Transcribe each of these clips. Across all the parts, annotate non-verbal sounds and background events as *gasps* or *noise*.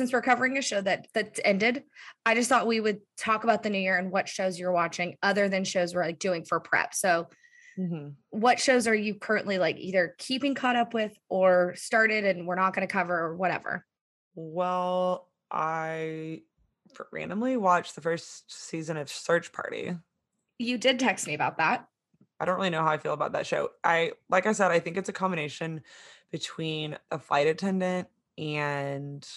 since we're covering a show that that ended, I just thought we would talk about the new year and what shows you're watching other than shows we're like doing for prep. So Mhm. what shows are you currently like either keeping caught up with or started and we're not going to cover or whatever? Well, I randomly watched the first season of Search Party. You did text me about that. I don't really know how I feel about that show. I like I said, I think it's a combination between a flight attendant and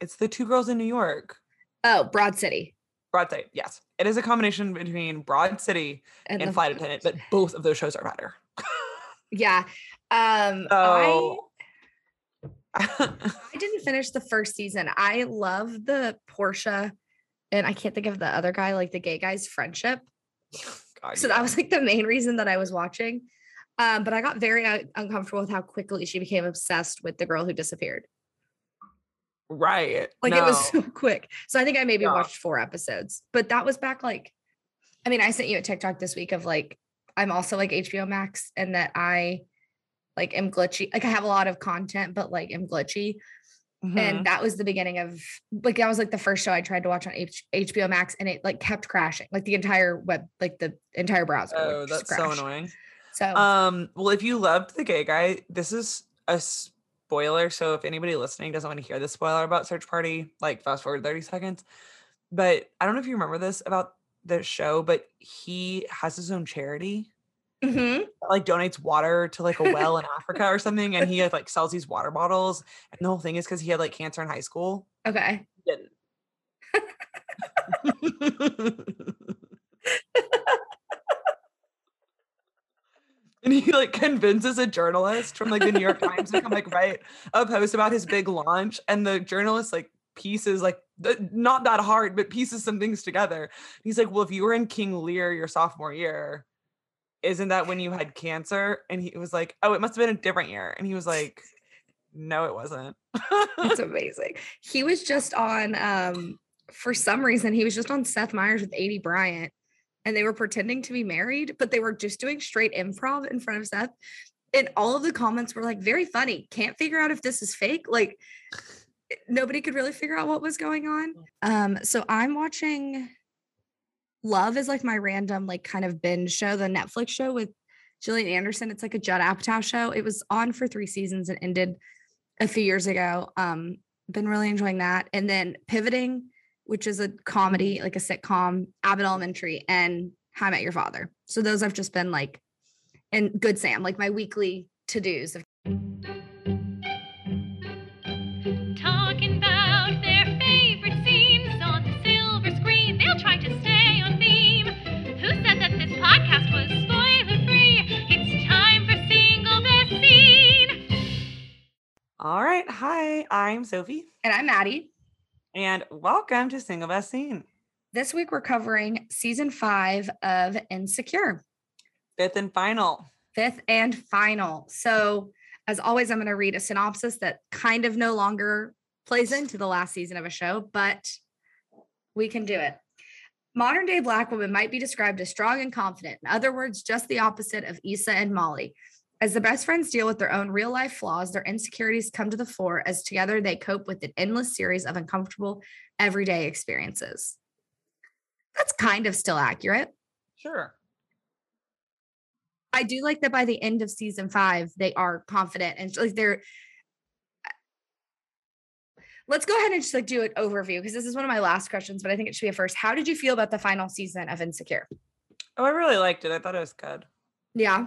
it's the two girls in New York. Oh, Broad City. Broad City, yes. It is a combination between Broad City And, and Flight Attendant, but both of those shows are better. *laughs* Yeah. Um I I didn't *laughs* finish the first season. I love the Portia and I can't think of the other guy, like the gay guy's friendship. God, So yeah. that was like the main reason that I was watching. Um, but I got very uh, uncomfortable with how quickly she became obsessed with the girl who disappeared. Right. Like it was so quick. So I think I maybe Yeah. watched four episodes, but that was back like, I mean, I sent you a TikTok this week of like, I'm also like HBO Max and that I like am glitchy. Like I have a lot of content, but like am glitchy. Mhm. And that was the beginning of like, that was like the first show I tried to watch on H- HBO Max and it like kept crashing, like the entire web, like the entire browser. oh, that's so annoying. So Um, well, if you loved the gay guy, this is a spoiler. So if anybody listening doesn't want to hear the spoiler about Search Party, like fast forward 30 seconds. But I don't know if you remember this about the show, but he has his own charity mhm. that, like donates water to like a well in Africa or something, and he like sells these water bottles. And the whole thing is because he had like cancer in high school. okay. He didn't. *laughs* *laughs* and he like convinces a journalist from like the New York *laughs* Times to come like write a post about his big launch, and the journalist like pieces like not that hard, but pieces some things together. He's like, "Well, if you were in King Lear your sophomore year, isn't that when you had cancer?" And he was like, "Oh, it must have been a different year." And he was like, "No, it wasn't." It's *laughs* amazing. He was just on um for some reason he was just on Seth Meyers with Aidy Bryant and they were pretending to be married, but they were just doing straight improv in front of Seth. And all of the comments were like very funny. Can't figure out if this is fake. Like eh, nobody could really figure out what was going on. Um so I'm watching Love is like my random like kind of binge show, the Netflix show with Gillian Anderson. It's like a Judd Apatow show. It was on for 3 seasons and ended a few years ago. Um, been really enjoying that. And then pivoting, which is a comedy, like a sitcom, Abbott Elementary, and How I Met Your Father. So those I've just been like, and Good Sam, like my weekly to dos. Talking about their favorite scenes on the silver screen. They'll try to stay on theme. Who said that this podcast was spoiler free? It's time for Single Best Scene. All right, hi, I'm Sophie, And I'm Maddie. And welcome to Single Best Scene, This week we're covering season five of Insecure, fifth and final. fifth and final. So, as always, I'm going to read a synopsis that kind of no longer plays into the last season of a show, but we can do it. Modern day Black women might be described as strong and confident. In other words, just the opposite of Issa and Molly. As the best friends deal with their own real life flaws, their insecurities come to the fore as together they cope with an endless series of uncomfortable everyday experiences. That's kind of still accurate. Sure. I do like that by the end of season five, they are confident and like they're. Let's go ahead and just like do an overview because this is one of my last questions, but I think it should be a first. How did you feel about the final season of Insecure? Oh, I really liked it. I thought it was good. Yeah,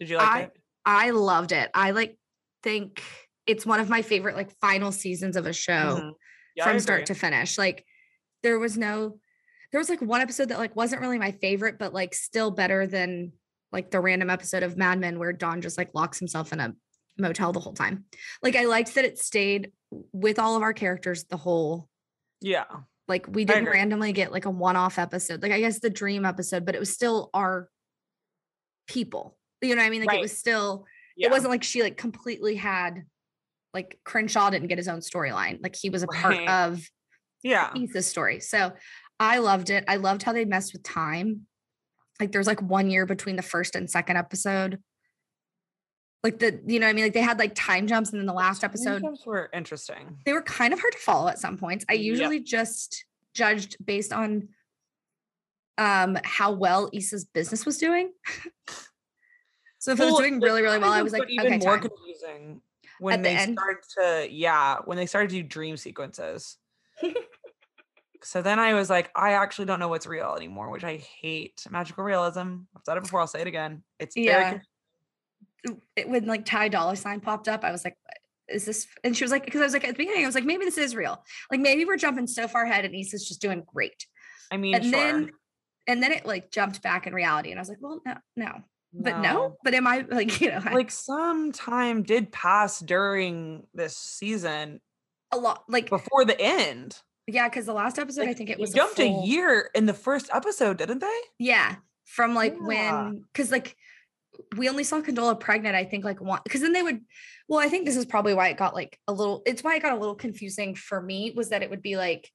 Did you like I- it? I loved it. I like think it's one of my favorite like final seasons of a show Mhm. Yeah, from start to finish. Like there was no, there was like one episode that like wasn't really my favorite, but like still better than like the random episode of Mad Men where Don just like locks himself in a motel the whole time. Like I liked that it stayed with all of our characters the whole Yeah. like we didn't randomly get like a one-off episode. Like I guess the dream episode, but it was still our people. You know what I mean? Like Right. it was still yeah. it wasn't like she like completely had like Crenshaw didn't get his own storyline. Like he was a part Right. of Yeah. Etha's story. So I loved it. I loved how they messed with time. Like there's like one year between the first and second episode. Like the, you know, what I mean, like they had like time jumps, and then the last Time episode jumps were interesting. they were kind of hard to follow at some points. I Yep. usually just judged based on um how well Issa's business was doing. *laughs* so if it was doing really, really well, I was like, even okay, more time. confusing when At the they end? started to yeah when they started to do dream sequences. *laughs* so then I was like, I actually don't know what's real anymore, which I hate. Magical realism. I've said it before. I'll say it again. It's Yeah. it, when like Ty Dollar Sign popped up, I was like, is this? And she was like, because I was like at the beginning, I was like, maybe this is real. Like maybe we're jumping so far ahead and Issa's just doing great. I mean, and sure. then and then it like jumped back in reality. And I was like, well, no, no. But no, but am I like, you know, I- like some time did pass during this season a lot like before the end. yeah, because the last episode, I think it was jumped a, full- a year in the first episode, didn't they? Yeah. From like Yeah. when, because like we only saw Condola pregnant, I think like one, because then they would, well, I think this is probably why it got like a little, it's why it got a little confusing for me was that it would be like,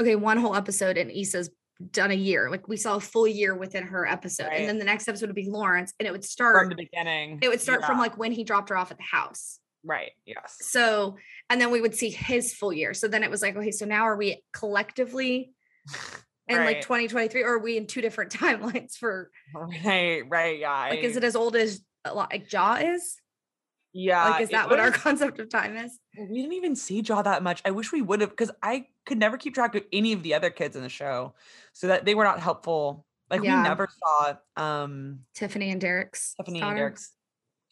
okay, one whole episode and Issa's done a year. Like we saw a full year within her episode. Right. And then the next episode would be Lawrence and it would start From the beginning. it would start from like when he dropped her off at the house. right. Yes. So, and then we would see his full year. So then it was like, okay, so now are we collectively *laughs* in like 2023 or are we in two different *laughs* timelines for Right. Right. Yeah. like is it as old as a lot like jaw is Yeah. like is that what our concept of time is We didn't even see Jaw that much. I wish we would have because I could never keep track of any of the other kids in the show. So that they were not helpful. Like Yeah. we never saw um tiffany and derek's Stephanie daughter? and Derek's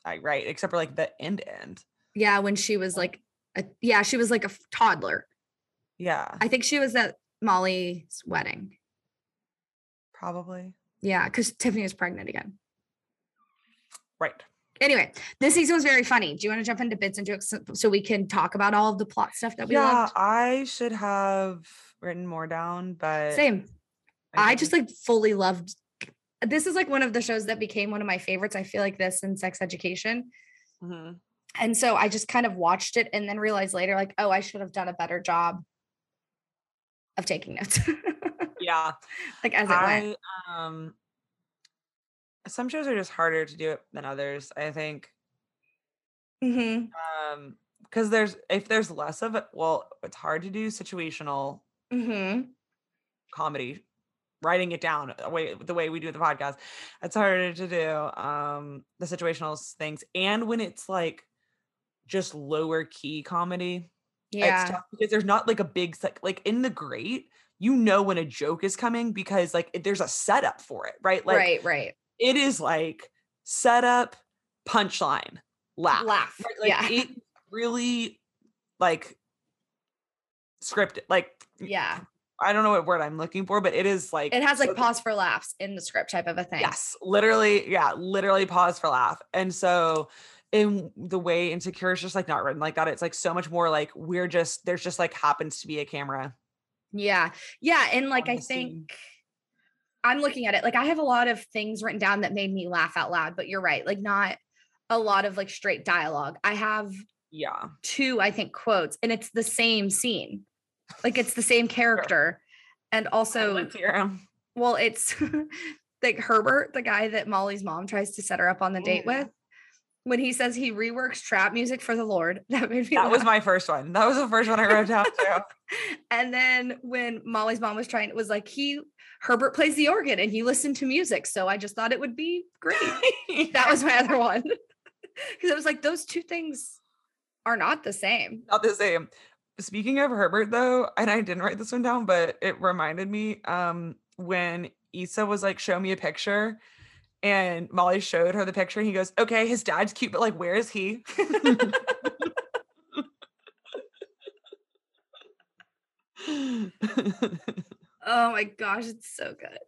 I right, except for like the end end. yeah when she was like a, yeah she was like a toddler Yeah, i think she was at molly's wedding probably. yeah because tiffany was pregnant again Right. Anyway this season was very funny do you want to jump into bits and jokes so, so we can talk about all of the plot stuff that we yeah, loved I should have written more down, but same I didn't. just like fully loved this is like one of the shows that became one of my favorites. I feel like this and sex education. Mhm. And so I just kind of watched it and then realized later, like, oh, I should have done a better job of taking notes. *laughs* yeah. like as it went. I um some shows are just harder to do it than others, I think. hmm Um because there's if there's less of it, well, it's hard to do situational hmm comedy writing it down the way the way we do the podcast it's harder to do um the situational things and when it's like just lower key comedy it's Yeah. tough because there's not like a big like like in the great you know when a joke is coming because like it- there's a setup for it right like right, right. It is like setup punchline laugh Laugh. like yeah. it really like scripted like yeah. I don't know what word I'm looking for, but it is like It has like so- pause for laughs in the script type of a thing. Yes, literally, yeah, literally pause for laugh. And so in the way insecure is just like not written like that. It's like so much more like we're just there's just like happens to be a camera. Yeah. Yeah. And like, I think scene. I'm looking at it. Like, I have a lot of things written down that made me laugh out loud, but you're right. Like, not a lot of like straight dialogue. I have Yeah. two, I think, quotes, and it's the same scene. Like, it's the *laughs* same character. And also, Let's hear 'em. well, it's *laughs* like Herbert, the guy that Molly's mom tries to set her up on the date Mm. with. When he says he reworks trap music for the Lord, *laughs* that made me that was my first one. That was the first one I wrote down too. *laughs* and then when Molly's mom was trying, it was like he Herbert plays the organ and he listened to music. So I just thought it would be great. *laughs* that was my other one. Because it was like those two things are not the same. not the same. Speaking of Herbert though, and I didn't write this one down, but it reminded me um when Issa was like, show me a picture. And Molly showed her the picture. And he goes, Okay, his dad's cute, but like, where is he? *laughs* Oh my gosh, it's so good.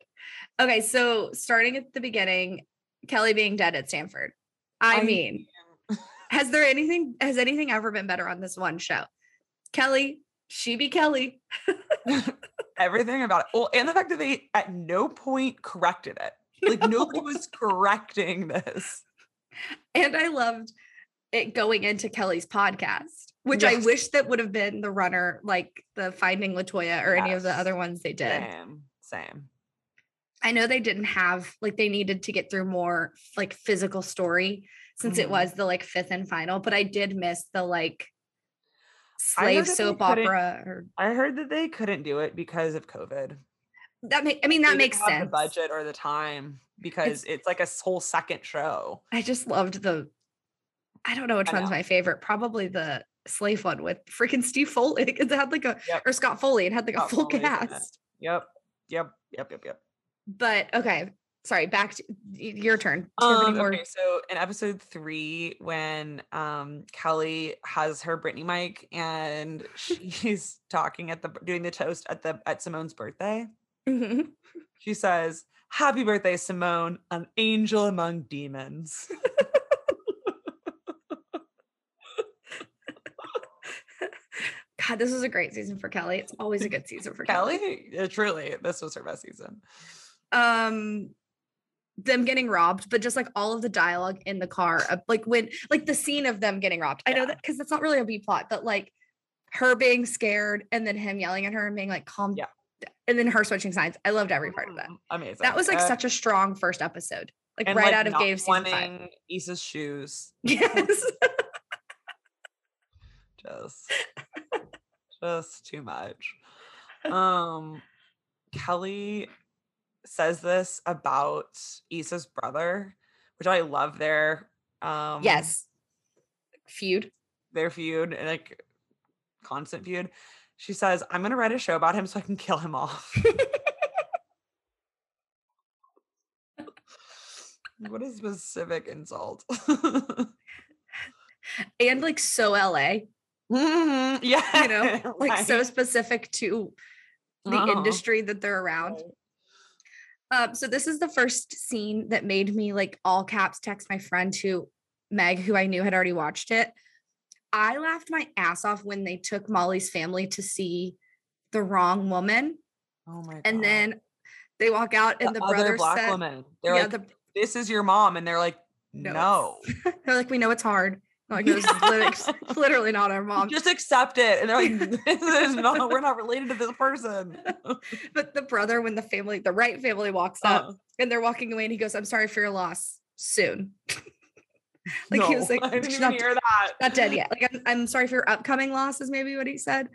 Okay, so starting at the beginning, Kelly being dead at Stanford. I, I mean, *laughs* has there anything has anything ever been better on this one show? Kelly, she be Kelly. *laughs* everything about it. Well, and the fact that they at no point corrected it. Like nobody *laughs* was correcting this. And I loved it going into Kelly's podcast, which I wish that would have been the runner, like the Finding Latoya or any of the other ones they did. Same. Same. I know they didn't have like they needed to get through more like physical story since it Mhm. was the like fifth and final, but I did miss the like slave soap opera or I heard that they couldn't do it because of COVID. That make I mean that makes sense. The budget or the time because it's, like a whole second show. I just loved the I don't know which I one's my favorite. Probably the slave one with freaking Steve Foley. *laughs* It had like a Yep. or Scott Foley. It had like Scott a full Foley's cast. Yep. Yep. Yep. Yep. Yep. But okay, sorry. Back to your turn. Do you have any Um, okay, so in episode three, when um Kelly has her Britney mic and *laughs* she's talking at the doing the toast at the at Simone's birthday, Mhm. she says, "Happy birthday, Simone, an angel among demons." *laughs* God, this was a great season for Kelly. It's always a good season for Kelly. Kelly, yeah, truly, this was her best season. um them getting robbed but just like all of the dialogue in the car of, like when like the scene of them getting robbed i know Yeah. that because that's not really a b plot but like her being scared and then him yelling at her and being like calm Yeah. And then her switching sides. I loved every part of that. Mm, Amazing. that was like Uh, such a strong first episode like right like, out of of season five. Issa's shoes. *laughs* yes. *laughs* Just just too much. Um kelly says this about Issa's brother which i love their um yes. Feud. their feud and like constant feud she says i'm gonna write a show about him so i can kill him off. What a specific insult. And like so la Mhm, yeah you know *laughs* like so specific to the Uh-huh. industry that they're around. Um, so this is the first scene that made me like all caps text my friend who Meg, who I knew had already watched it. I laughed my ass off when they took Molly's family to see the wrong woman. oh my god And then they walk out and the, other brother black said, woman. They're yeah, like, the, "This is your mom," and they're like, No, "No, *laughs* they're like, we know it's hard. Like, "No, this is literally, it's literally not our mom. just accept it." And they're like, *laughs* "This is not. We're not related to this person." *laughs* but the brother, when the family, the right family walks up Uh, and they're walking away and he goes, I'm sorry for your loss soon. *laughs* Like, he was like, *laughs* I didn't even not, hear that. Not dead yet. Like I'm, I'm sorry for your upcoming loss is maybe what he said.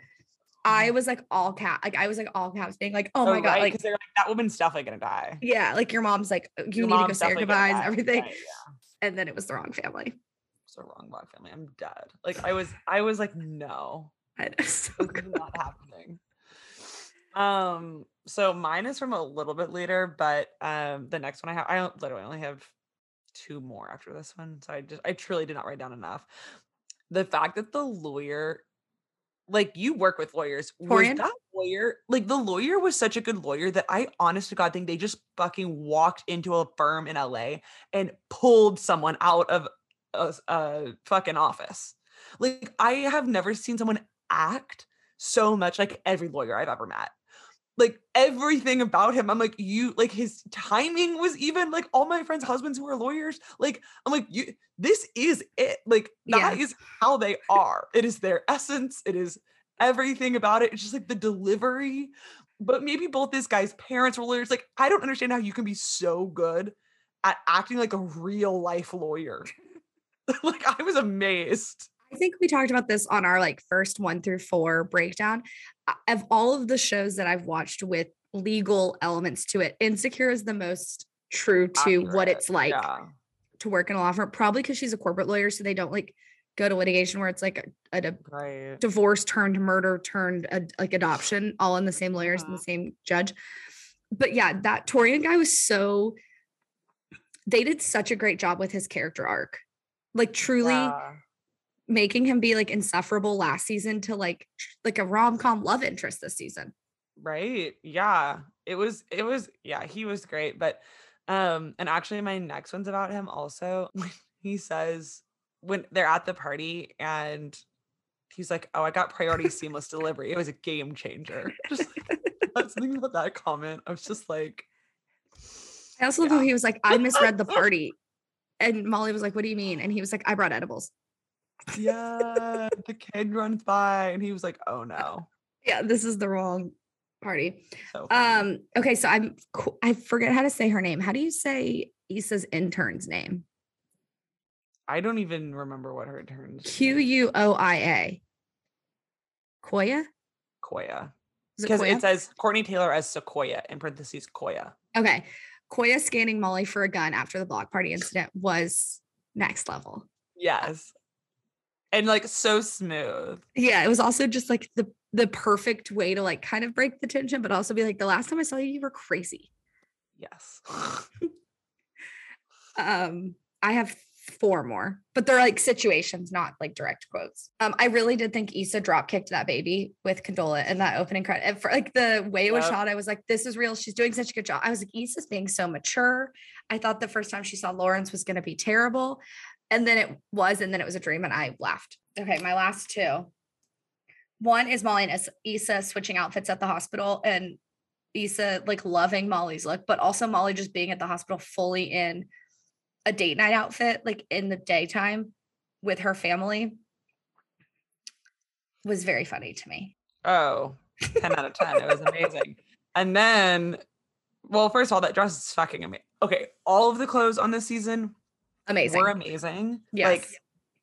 I was like all cap, like I was like all caps being like, oh, my god, right, like they're like, that woman's definitely gonna die. yeah, like your mom's like you Your need to go say your goodbyes and everything, Right, yeah. and then it was the wrong family. It's the wrong black family. I'm dead. Like I was, I was like, no, *laughs* it's so this good. is not happening. Um, so mine is from a little bit later, but um, the next one I have, I don't- literally only have two more after this one. So I just, I truly did not write down enough. The fact that the lawyer, like you work with lawyers, was that lawyer, like the lawyer was such a good lawyer that I honest to God think they just fucking walked into a firm in LA and pulled someone out of a fucking office. Like I have never seen someone act so much like every lawyer I've ever met. Like everything about him, I'm like, you like his timing was even like all my friends' husbands who are lawyers. Like, I'm like, you this is it. Like, that is how they are. It is their essence, it is everything about it. It's just like the delivery. But maybe both this guy's parents were lawyers. Like, I don't understand how you can be so good at acting like a real life lawyer. *laughs* like, I was amazed. I think we talked about this on our like first one through four breakdown. Of all of the shows that I've watched with legal elements to it, Insecure is the most true to what it's like yeah. to work in a law firm. Probably because she's a corporate lawyer, so they don't like go to litigation where it's like a, a, Right. divorce turned murder turned ad- like adoption all in the same lawyers and the Mhm. same judge but yeah that Taurean guy was so they did such a great job with his character arc like truly Yeah. Making him be like insufferable last season to like like a rom-com love interest this season Right. Yeah. It was it was yeah, he was great, but um and actually my next one's about him also. *laughs* he says when they're at the party and he's like, "Oh, I got priority seamless delivery. It was a game changer." *laughs* Just like that's something about that comment. I was just like, i also love how he was like i misread the *laughs* party and molly was like what do you mean and he was like i brought edibles "Yeah, the kid runs by," and he was like, "Oh no." yeah this is the wrong party So. Um, okay, so I'm I forget how to say her name. How do you say Issa's intern's name? I don't even remember what her turns. Q U O I A. Koya? Koya. Is it Because it says Courtney Taylor as Sequoia in parentheses Koya. Okay. Koya scanning Molly for a gun after the block party incident was next level. Yes. And like so smooth. Yeah, it was also just like the the perfect way to like kind of break the tension, but also be like, the last time I saw you, you were crazy. Yes. *laughs* Um, I have four more, but they're like situations, not like direct quotes. Um, I really did think Issa drop kicked that baby with Condola in that opening credit. And for like the way it was Yep. shot, I was like, this is real. She's doing such a good job. I was like, Issa's being so mature. I thought the first time she saw Lawrence was going to be terrible. And then it was, and then it was a dream, and I laughed. Okay, my last two. One is Molly and Is- Issa switching outfits at the hospital, and Issa like loving Molly's look, but also Molly just being at the hospital fully in a date night outfit, like in the daytime with her family, was very funny to me. Oh, 10 out of 10. It was amazing. And then, well, first of all, that dress is fucking amazing. Okay, all of the clothes on this season Amazing. were amazing. Yes. Like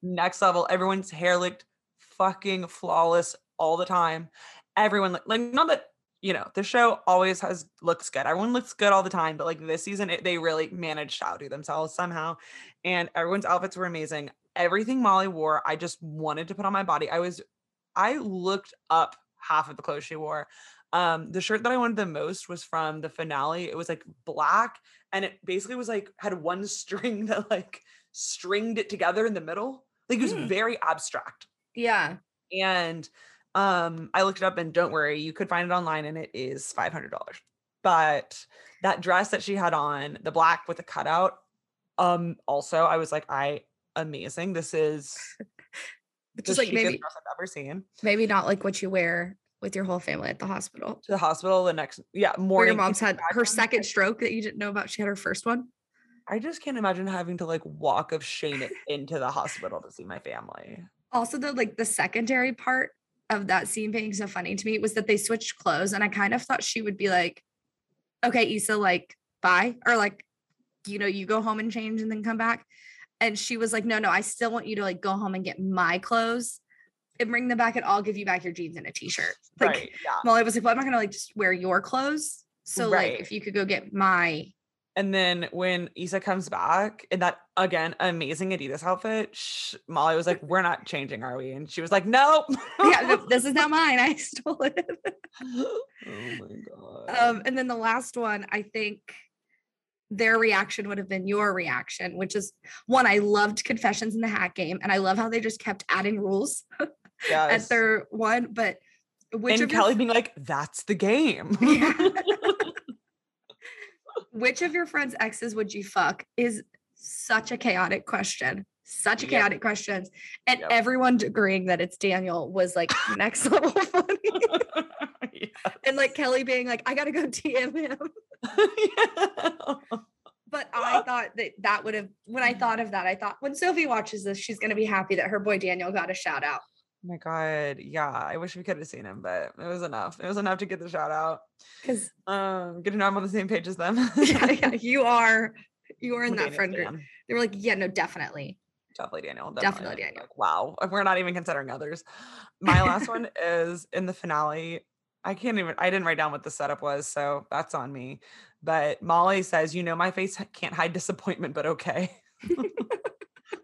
next level. Everyone's hair looked fucking flawless all the time. Everyone look- like not that you know the show always has looks good. Everyone looks good all the time, but like this season, it, they really managed to outdo themselves somehow. And everyone's outfits were amazing. Everything Molly wore, I just wanted to put on my body. I was, I looked up half of the clothes she wore. Um, the shirt that I wanted the most was from the finale. It was like black, and it basically was like had one *laughs* string that like stringed it together in the middle. Like it was Hmm. very abstract. yeah. And um I looked it up and don't worry, you could find it online and it is $500. But that dress that she had on, the black with the cutout, um also I was like I amazing. This is *laughs* Just like maybe dress I've ever seen. maybe not like what you wear with your whole family at the hospital. To the hospital the next yeah, Where your mom's had her second stroke that you didn't know about. She had her first one. I just can't imagine having to like walk of shame into the hospital to see my family. also the like the secondary part of that scene being so funny to me was that they switched clothes and I kind of thought she would be like, okay, Issa, like bye. Or like, you know, you go home and change and then come back. And she was like, no, no, I still want you to like go home and get my clothes and bring them back and I'll give you back your jeans and a t-shirt. Like right. Yeah. Molly was like, well, I'm not gonna like just wear your clothes. So Right. like if you could go get my And then when Issa comes back in that again amazing Adidas outfit, sh- Molly was like, "We're not changing, are we?" And she was like, "Nope." yeah, *laughs* this is not mine. I *laughs* stole it. oh my god. Um, and then the last one, I think their reaction would have been your reaction, which is one, I loved Confessions in the Hat Game, and I love how they just kept adding rules *laughs* yes. at their one. But which and of your, Kelly being like, "That's the game." Yeah. *laughs* which of your friends' exes would you fuck is such a chaotic question. Such a Yep. chaotic question. And Yep. everyone agreeing that it's Daniel was like *laughs* next level funny. Yes. *laughs* and like Kelly being like, I gotta go DM him. Yeah. But I thought that that would have, when I thought of that, I thought when Sophie watches this, she's going to be happy that her boy Daniel got a shout out. My god, yeah. I wish we could have seen him, but it was enough. It was enough to get the shout out. Because Um, good to know I'm on the same page as them. *laughs* yeah, yeah, *laughs* you are, you are in that friend group. They were like, yeah, no, definitely. Definitely Daniel. Definitely Like, Daniel. wow. uh, We're not even considering others. My last one *laughs* is in the finale. I can't even, I didn't write down what the setup was, so that's on me. But Molly says, You know, my face can't hide disappointment, but okay.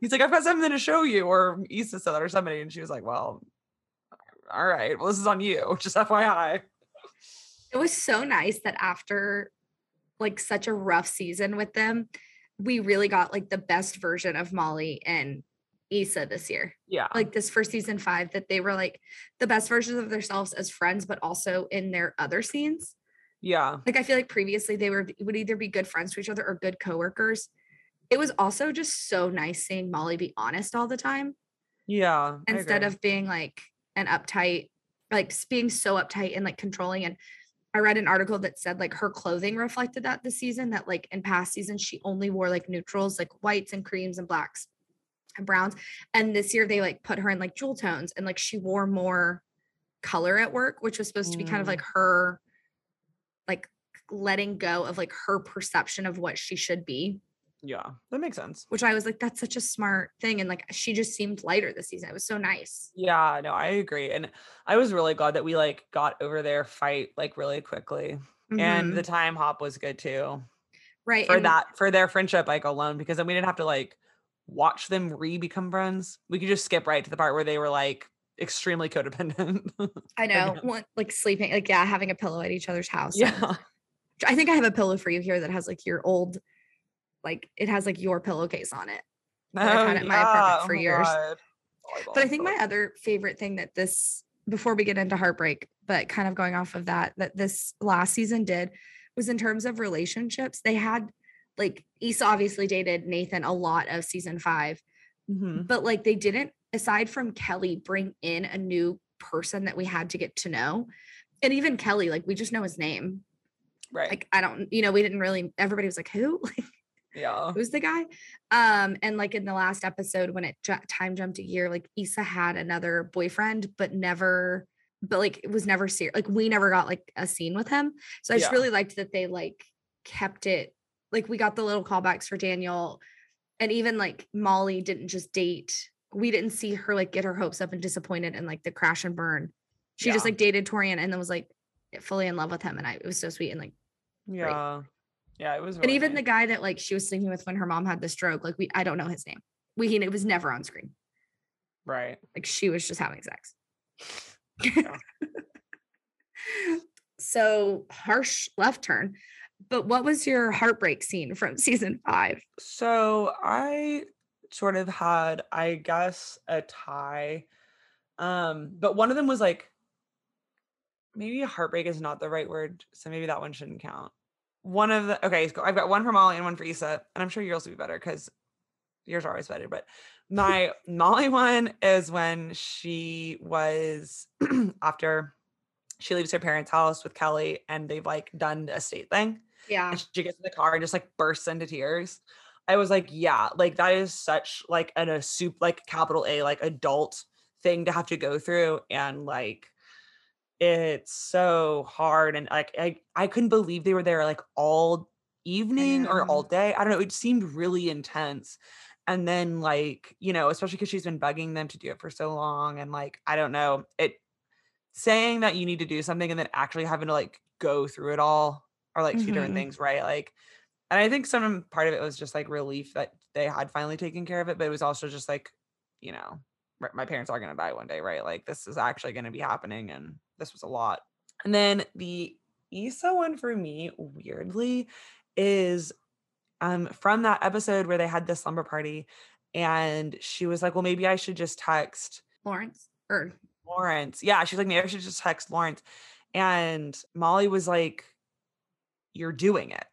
He's like, I've got something to show you. Or Issa said that or somebody. And she was like, Well, all right. Well, this is on you. *laughs* Just FYI. It was so nice that after like such a rough season with them, we really got like the best version of Molly and Issa this year. Yeah. Like this first season five, that they were like the best versions of themselves as friends, but also in their other scenes. yeah. like I feel like previously they were would either be good friends to each other or good coworkers. It was also just so nice seeing Molly be honest all the time Yeah. Instead of being like an uptight, like being so uptight and like controlling. And I read an article that said like her clothing reflected that this season, that like in past seasons she only wore like neutrals, like whites and creams and blacks and browns. And this year they like put her in like jewel tones and like she wore more color at work, which was supposed to be kind of Mm. like her like letting go of like her perception of what she should be Yeah, that makes sense. which I was like, that's such a smart thing. And like, she just seemed lighter this season. It was so nice. Yeah, no, I agree. And I was really glad that we like got over their fight like really quickly. And Mhm. the time hop was good too. right. For and- that, for their friendship like alone, because then we didn't have to like watch them re-become friends. We could just skip right to the part where they were like extremely codependent. *laughs* I know, again. one, like sleeping, like, yeah, having a pillow at each other's house. and- yeah. I think I have a pillow for you here that has like your old, like, it has like your pillowcase on it. that I've had at my apartment Oh, for my years. But I think my other favorite thing that this, before we get into heartbreak, but kind of going off of that, that this last season did was in terms of relationships. They had like Issa obviously dated Nathan a lot of season five, Mhm. but like they didn't, aside from Kelly, bring in a new person that we had to get to know. And even Kelly, like we just know his name. right. Like I don't, you know, we didn't really. Everybody was like, "Who? *laughs* Yeah. who's the guy?" Um, and like in the last episode when it ju- time jumped a year, like Issa had another boyfriend, but never, but like it was never serious. Like we never got like a scene with him. So I just Yeah. really liked that they like kept it. Like we got the little callbacks for Daniel, and even like Molly didn't just date. We didn't see her like get her hopes up and disappointed and like the crash and burn. She just like dated Taurean and then was like fully in love with him, and I it was so sweet and like Yeah. Yeah, it was and even the guy that like she was sleeping with when her mom had the stroke, like we I don't know his name. We he it was never on screen. right. Like she was just having sex. Yeah. *laughs* so harsh left turn. But what was your heartbreak scene from *laughs* season five? So I sort of had, I guess, a tie. Um, but one of them was like maybe heartbreak is not the right word, so maybe that one shouldn't count. One of the okay, so I've got one for Molly and one for Issa, and I'm sure yours will be better because yours are always better. But my *laughs* Molly one is when she was *clears throat* after she leaves her parents' house with Kelly, and they've like done a state thing Yeah. and she gets in the car and just like bursts into tears. I was like, yeah, like that is such like an a soup like capital A like adult thing to have to go through and like it's so hard and like I I couldn't believe they were there like all evening or all day. I don't know, it seemed really intense. And then like, you know, especially cuz she's been bugging them to do it for so long and like I don't know, it saying that you need to do something and then actually having to like go through it all or like two different mm-hmm. things, right? Like, and I think some part of it was just like relief that they had finally taken care of it, but it was also just like, you know, my parents are going to die one day, right? Like, this is actually going to be happening, and this was a lot. And then the Issa one for me, weirdly, is um from that episode where they had the slumber party, and she was like, "Well, maybe I should just text Lawrence. Or Lawrence. Yeah, she's like, maybe I should just text Lawrence. And Molly was like, You're doing it.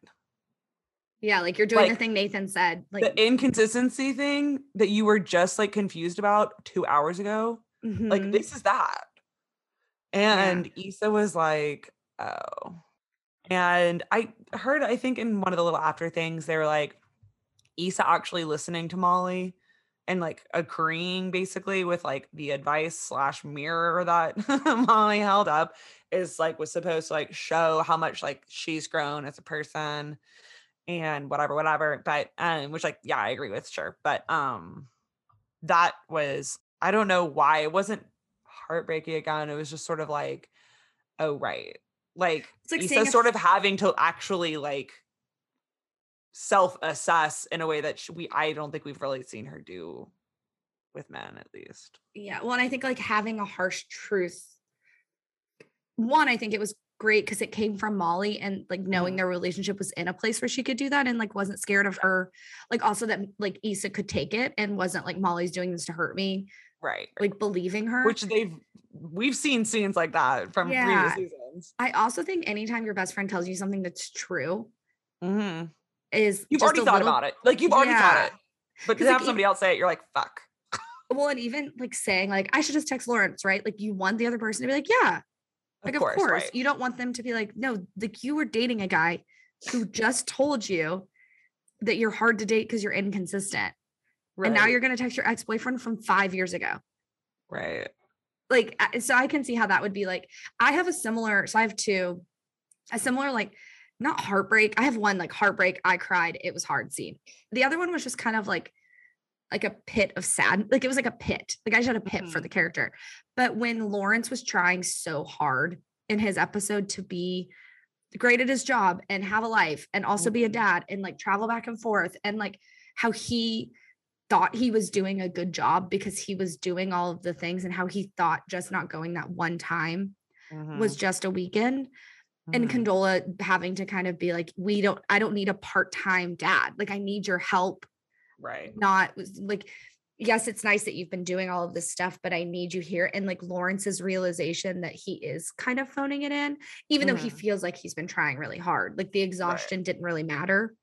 yeah, like you're doing the thing Nathan said. Like the inconsistency thing that you were just like confused about two hours ago, like mhm. this is that. And Issa was like, Oh. And I heard, I think in one of the little after things, they were like, Issa actually listening to Molly and like agreeing basically with like the advice slash mirror that *laughs* Molly held up is like was supposed to like show how much like she's grown as a person and whatever, whatever. But um, which like, yeah, I agree with, sure. But um that was I don't know why it wasn't heartbreaking again. It was just sort of like, oh right. Like, It's like Issa sort of having to actually like self-assess in a way that we I don't think we've really seen her do with men at least. Yeah. Well, and I think like having a harsh truth. One, I think it was great because it came from Molly and like knowing Mhm. their relationship was in a place where she could do that and like wasn't scared of her. Like also that like Issa could take it and wasn't like Molly's doing this to hurt me, Right. like believing her. Which they've we've seen scenes like that from Yeah. previous seasons. I also think anytime your best friend tells you something that's true Mhm. is You've already thought little- about it. Like you've already Yeah. thought it. But to like, have somebody else say it, you're like, fuck. Well, and even like saying like I should just text Lawrence, right? Like you want the other person to be like, yeah, like of course, right. you don't want them to be like, no, like you were dating a guy who just told you that you're hard to date because you're inconsistent, and now you're gonna text your ex boyfriend from five years ago. right. Like, so I can see how that would be like. I have a similar, so I have two, a similar like not heartbreak. I have one like heartbreak. I cried. It was hard scene. The other one was just kind of like like a pit of sad. Like it was like a pit. Like I just had a pit for Mhm. the character. But when Lawrence was trying so hard in his episode to be great at his job and have a life and also be a Mhm. dad and like travel back and forth and like how he thought he was doing a good job because he was doing all of the things and how he thought just not going that one time was just a weekend and Mhm. Condola having to kind of be like, we don't, I don't need a part-time dad. Like I need your help. right. Not like, yes, it's nice that you've been doing all of this stuff, but I need you here. And like Lawrence's realization that he is kind of phoning it in, even though he Mhm. feels like he's been trying really hard. Like the exhaustion didn't really matter,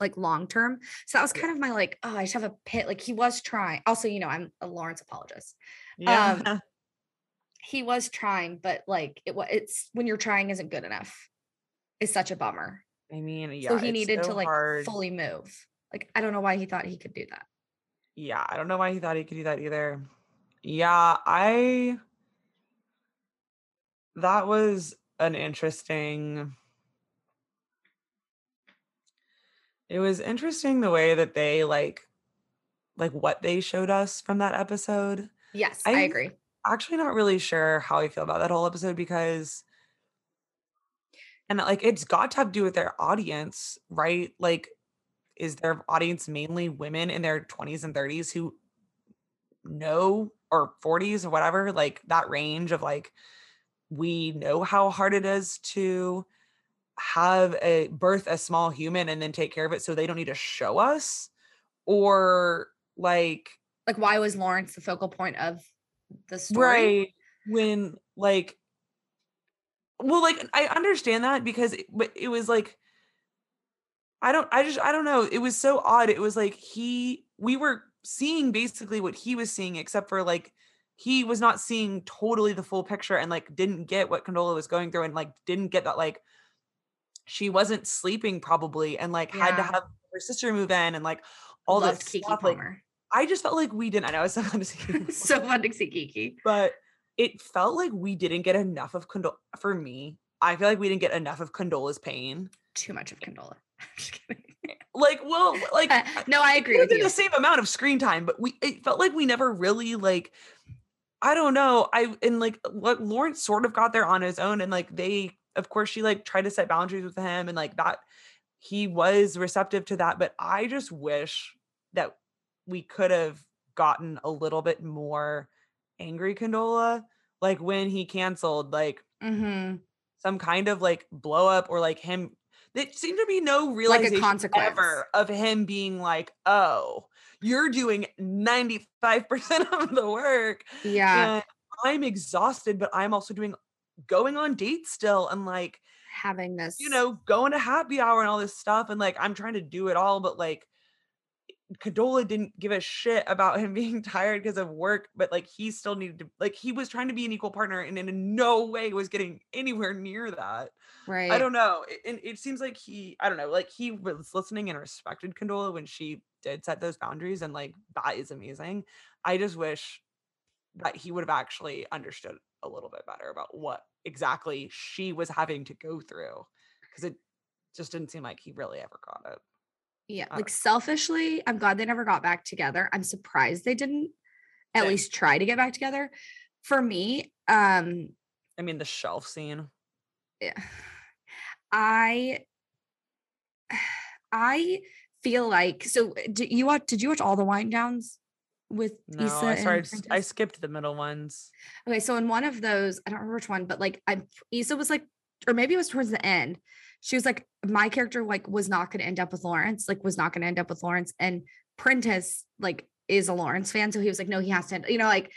like long term. So that was kind of my like, oh, I just have a pit. Like he was trying. Also, you know, I'm a Lawrence apologist Yeah. um, *laughs* he was trying, but like it was it's when you're trying isn't good enough. It's such a bummer. I mean, yeah. so he needed so to like hard. fully move. Like I don't know why he thought he could do that. Yeah, I don't know why he thought he could do that either. Yeah, I that was an interesting it was interesting the way that they like like what they showed us from that episode. Yes, I, I- agree. Actually not really sure how I feel about that whole episode because and like it's got to have to do with their audience, right? Like is their audience mainly women in their 20s and 30s who know or 40s or whatever, like that range of like we know how hard it is to have a birth a small human and then take care of it so they don't need to show us or like Like why was Lawrence the focal point of the story? right when like well like i understand that because it, but it was like i don't i just i don't know it was so odd it was like he we were seeing basically what he was seeing except for like he was not seeing totally the full picture and like didn't get what condola was going through and like didn't get that like she wasn't sleeping probably and like had to have her sister move in and like all Loved this Kiki stuff like i just felt like we didn't i know it's so fun to see Kiki *laughs* so fun to see Kiki. but it felt like we didn't get enough of Condol for me. I feel like we didn't get enough of Condola's pain. Too much of Condola. *laughs* I'm just kidding. Like, well, *laughs* like Uh, no, I agree it with you. the same amount of screen time, but we it felt like we never really like I don't know. I and like what Lawrence sort of got there on his own, and like they, of course, she like tried to set boundaries with him, and like that he was receptive to that. But I just wish that we could have gotten a little bit more angry Condola, like when he canceled, like hmm some kind of like blow up or like him. There seemed to be no Like a consequence. ever of him being like, "Oh, you're doing ninety five percent *laughs* of the work, Yeah. and I'm exhausted, but I'm also doing going on dates still, and like Having this, you know going to happy hour and all this stuff, and like I'm trying to do it all, but like." Condola didn't give a shit about him *laughs* being tired because of work, but like he still needed to like he was trying to be an equal partner and in no way was getting anywhere near that. right. I don't know. It, and it seems like he, I don't know, like he was listening and respected Condola when she did set those boundaries, and like that is amazing. I just wish that he would have actually understood a little bit better about what exactly she was having to go through because it just didn't seem like he really ever got it. Yeah, like selfishly, I'm glad they never got back together. I'm surprised they didn't at Same. least try to get back together. For me, um, I mean, the shelf scene. yeah, I *sighs* I feel like so. Did you watch? Did you watch all the wind downs with No, Issa I and started. I skipped the middle ones. Okay, so in one of those, I don't remember which one, but like I Issa was like, or maybe it was towards the end. She was like, my character like was not going to end up with Lawrence, like was not going to end up with Lawrence, and Prentice like is a Lawrence fan, so he was like, no, he has to, end, you know, like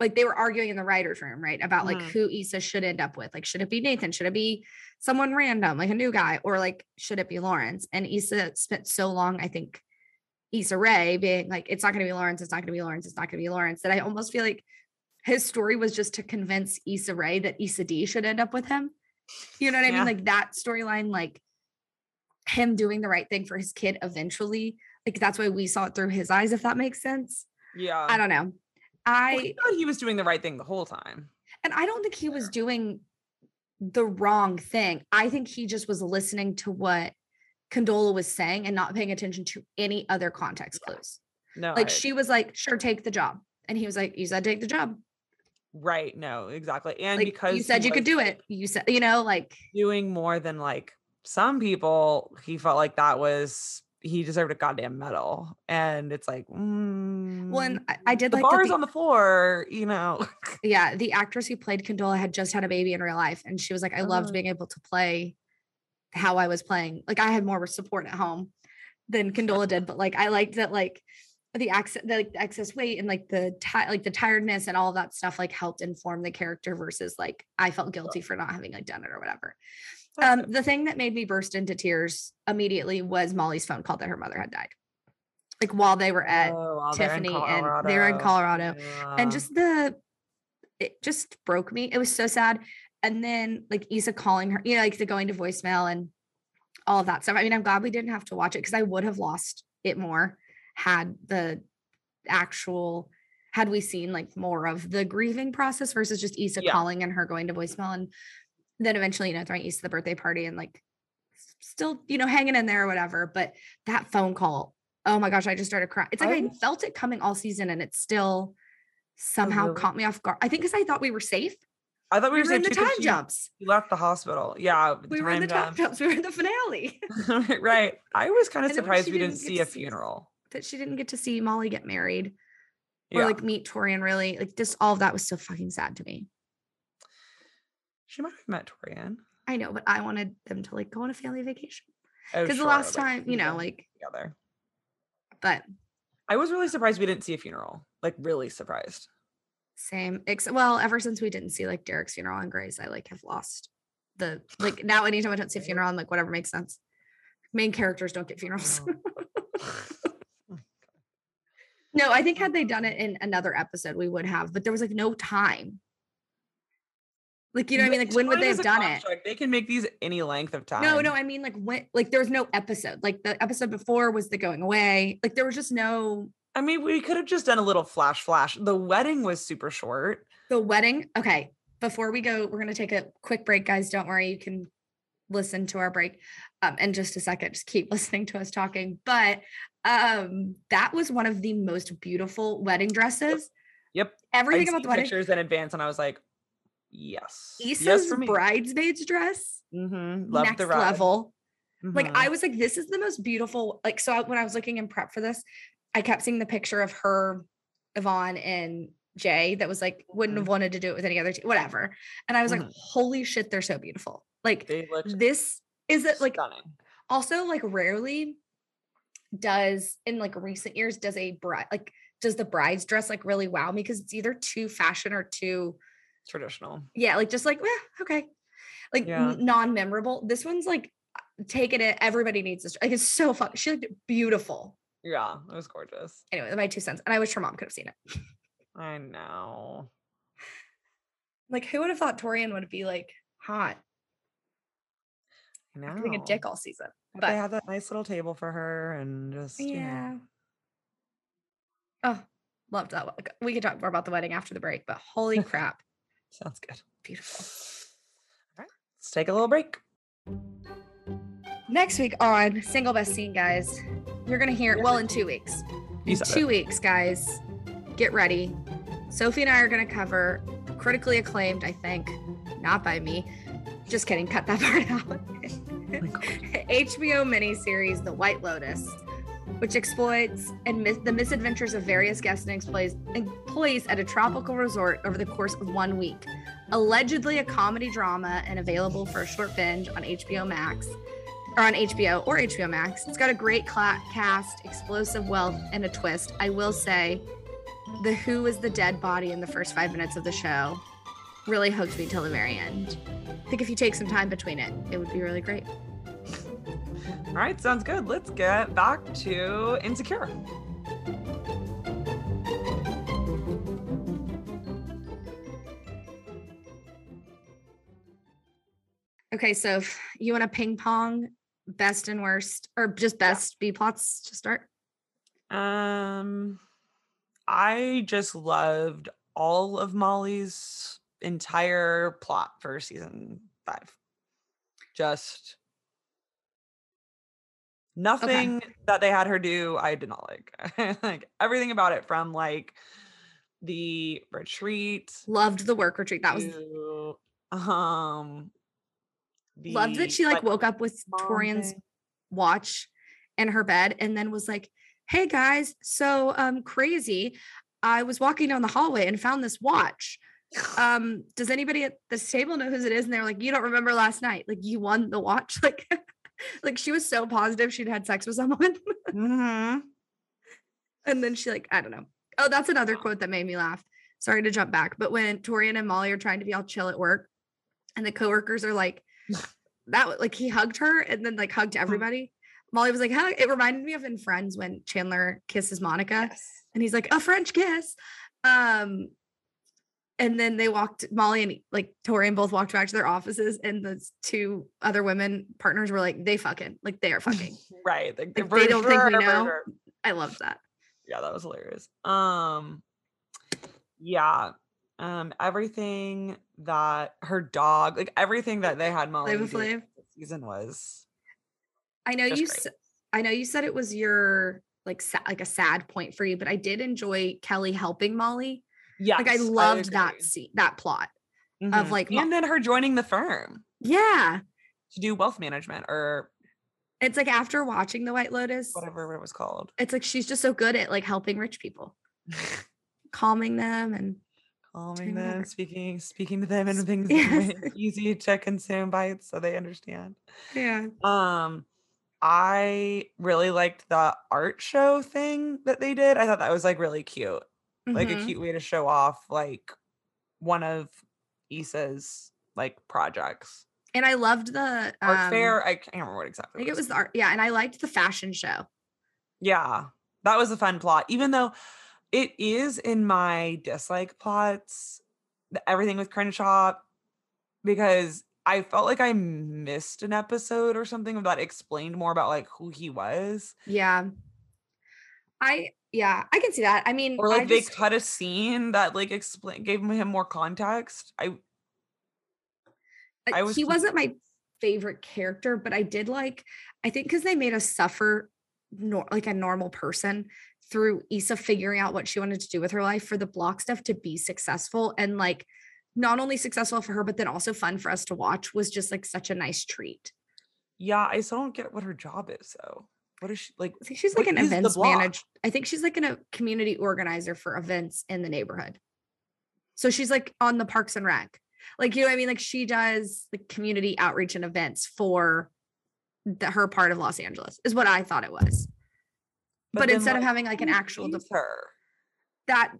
like they were arguing in the writers' room, right, about like Mhm. who Issa should end up with, like should it be Nathan, should it be someone random, like a new guy, or like should it be Lawrence? And Issa spent so long, I think. Issa Rae being like, it's not going to be Lawrence, it's not going to be Lawrence, it's not going to be Lawrence. That I almost feel like his story was just to convince Issa Rae that Issa Dee should end up with him. You know what I Yeah. mean? Like that storyline, like him doing the right thing for his kid eventually. Like that's why we saw it through his eyes, if that makes sense. Yeah. I don't know. I thought he was doing the right thing the whole time. and I don't think he was doing the wrong thing. I think he just was listening to what Condola was saying and not paying attention to any other context clues. No, Like I- she was like, sure, take the job. And he was like, you said take the job. right. No, exactly. And Like because you said you could do it. You said, you know, like doing more than like some people, he felt like that was he deserved a goddamn medal. And it's like, mm, when I, I did the like bar's the- on the floor, you know. *laughs* yeah, the actress who played Condola had just had a baby in real life. And she was like, I loved Oh. being able to play how I was playing. Like I had more support at home than Condola did, but like I liked that like the access the, like, the excess weight and like the ti- like the tiredness and all that stuff like helped inform the character versus like I felt guilty for not having like done it or whatever. Um the thing that made me burst into tears immediately was Molly's phone call that her mother had died. Like while they were at Oh, while they're in Tiffany and they were in Colorado Yeah. and just the it just broke me. It was so sad. And then like Issa calling her, you know, like the going to voicemail and all of that stuff. I mean, I'm glad we didn't have to watch it because I would have lost it more had the actual had we seen like more of the grieving process versus just Issa Yeah. calling and her going to voicemail and then eventually, you know, throwing Issa to the birthday party and like still, you know, hanging in there or whatever. But that phone call, oh my gosh, I just started crying. It's like I, I- felt it coming all season and it still oh, somehow really? caught me off guard. I think because I thought we were safe. I thought we, We were, were in saying the time she- jumps. She left the hospital. Yeah, uh, the We were in the time jump. jumps. We were in the finale. *laughs* right. I was kind of surprised we didn't didn't see a see- funeral. that she didn't get to see Molly get married or Yeah. like meet Taurean really. Like just all of that was so fucking sad to me. she might have met Taurean. I know, but I wanted them to like go on a family vacation. Oh, Because sure, the last time, you know, like, together. but I was really surprised we didn't see a funeral. Like really surprised. Same. Except, well, ever since we didn't see like Derek's funeral on Grey's, I like have lost the like *sighs* now. Anytime I don't see a funeral, I'm like, whatever makes sense. Main characters don't get funerals. Oh. *laughs* *laughs* oh no, I think had they done it in another episode, we would have, but there was like no time. Like, you know what I mean? Like, when would they have done it? They can make these any length of time. No, no, I mean like when like there was no episode. Like the episode before was the going away. Like there was just no I mean, we could have just done a little flash flash. The wedding was super short. the wedding. Okay, before we go, we're gonna take a quick break, guys. Don't worry, you can listen to our break um, in just a second. Just keep *laughs* listening to us talking. But um, that was one of the most beautiful wedding dresses. Yep. Everything about the wedding. pictures in advance, and I was like, yes, Issa's yes bridesmaid's dress, Mm-hmm. Love next the ride. level. Like Mhm. I was like, this is the most beautiful. Like so, I, when I was looking in prep for this, I kept seeing the picture of her, Yvonne, and Jay. That was like wouldn't have wanted to do it with any other two, whatever. And I was like, Mhm. holy shit, they're so beautiful. Like this is it like stunning. also like rarely does in like recent years does a bride like does the bride's dress like really wow me because it's either too fashion or too Traditional. yeah like just like okay like Yeah. non-memorable this one's like taking it everybody needs this like it's so fun she looked beautiful Yeah, it was gorgeous. anyway my two cents and i wish her mom could have seen it I know. like who would have thought Taurean would be like hot I know. doing a dick all season But they had that nice little table for her, and just you know. yeah oh loved that we could talk more about the wedding after the break but holy *laughs* crap sounds good. beautiful All right, let's take a little break. next week on single best scene guys you're gonna hear it well in two weeks in two it. weeks guys get ready sophie and i are gonna cover critically acclaimed i think not by me just kidding cut that *laughs* part out Oh hbo miniseries the white lotus which exploits and mis- the misadventures of various guests and employees, employees at a tropical resort over the course of one week. Allegedly a comedy drama and available for a short binge on HBO Max or on HBO or HBO Max. It's got a great cla- cast, explosive wealth, and a twist. I will say, the Who is the dead body in the first five minutes of the show really hooked me till the very end. I think if you take some time between it, it would be really great. All right, sounds good. Let's get back to Insecure. Okay, so if you want to ping pong best and worst, or just best B plots to start. Um, I just loved all of Molly's entire plot for season five. Just nothing that they had her do I did not like. *laughs* like everything about it from like the retreat Loved the work retreat. That was to, um loved that she like woke up with Taurean's thing. watch in her bed and then was like, "Hey guys, so um crazy. I was walking down the hallway and found this watch. Um, does anybody at this table know whose it is?" And they're like, "You don't remember last night? Like you won the watch?" *laughs* Like, like she was so positive she'd had sex with someone, Mhm. *laughs* and then she like, I don't know. Oh, that's another quote that made me laugh. Sorry to jump back, but when Torian and Molly are trying to be all chill at work, and the coworkers are like, that like he hugged her and then like hugged everybody. Molly was like, "Hug." It reminded me of in Friends when Chandler kisses Monica, and he's like, "A French kiss." Um, and then they walked. Molly and like Taurean both walked back to their offices, and the two other women partners were like, "They fucking like they are *laughs* fucking." Right. Like, Like, they don't think we know. I loved that. yeah that was hilarious um yeah um everything that her dog like everything that they had molly Flavor Flav. season was I know you. s- I know you said it was your like sa- like a sad point for you, but I did enjoy Kelly helping Molly. yeah Like I loved that scene, that plot. of, like, and then her joining the firm Yeah, to do wealth management or it's like after watching The White Lotus, whatever it was called it's like she's just so good at like helping rich people, *laughs* calming them, and calming them speaking speaking to them and things Yes. *laughs* easy to consume bites so they understand yeah, Um, I really liked the art show thing that they did. I thought that was like really cute, like a Mhm. cute way to show off like one of Issa's like projects. And I loved the Art um, fair. I can't remember what I exactly. think it was the art. Yeah, and I liked the fashion show. Yeah, that was a fun plot, even though it is in my dislike plots. Everything with Crenshaw, because I felt like I missed an episode or something that explained more about like who he was. Yeah, I yeah I can see that. I mean, or I like they just- cut a scene that like explain gave him more context. I I was he wasn't my favorite character, but I did like. I think because they made us suffer, nor- like a normal person, through Issa figuring out what she wanted to do with her life for the block stuff to be successful and like not only successful for her, but then also fun for us to watch was just like such a nice treat. yeah, I still don't get what her job is though. What is she like? I think she's like an events manager. I think she's like an, a community organizer for events in the neighborhood. So she's like on the Parks and Rec. Like, you know what I mean? Like she does like community outreach and events for the, her part of Los Angeles is what I thought it was. But, then, instead of having like an actual defer, that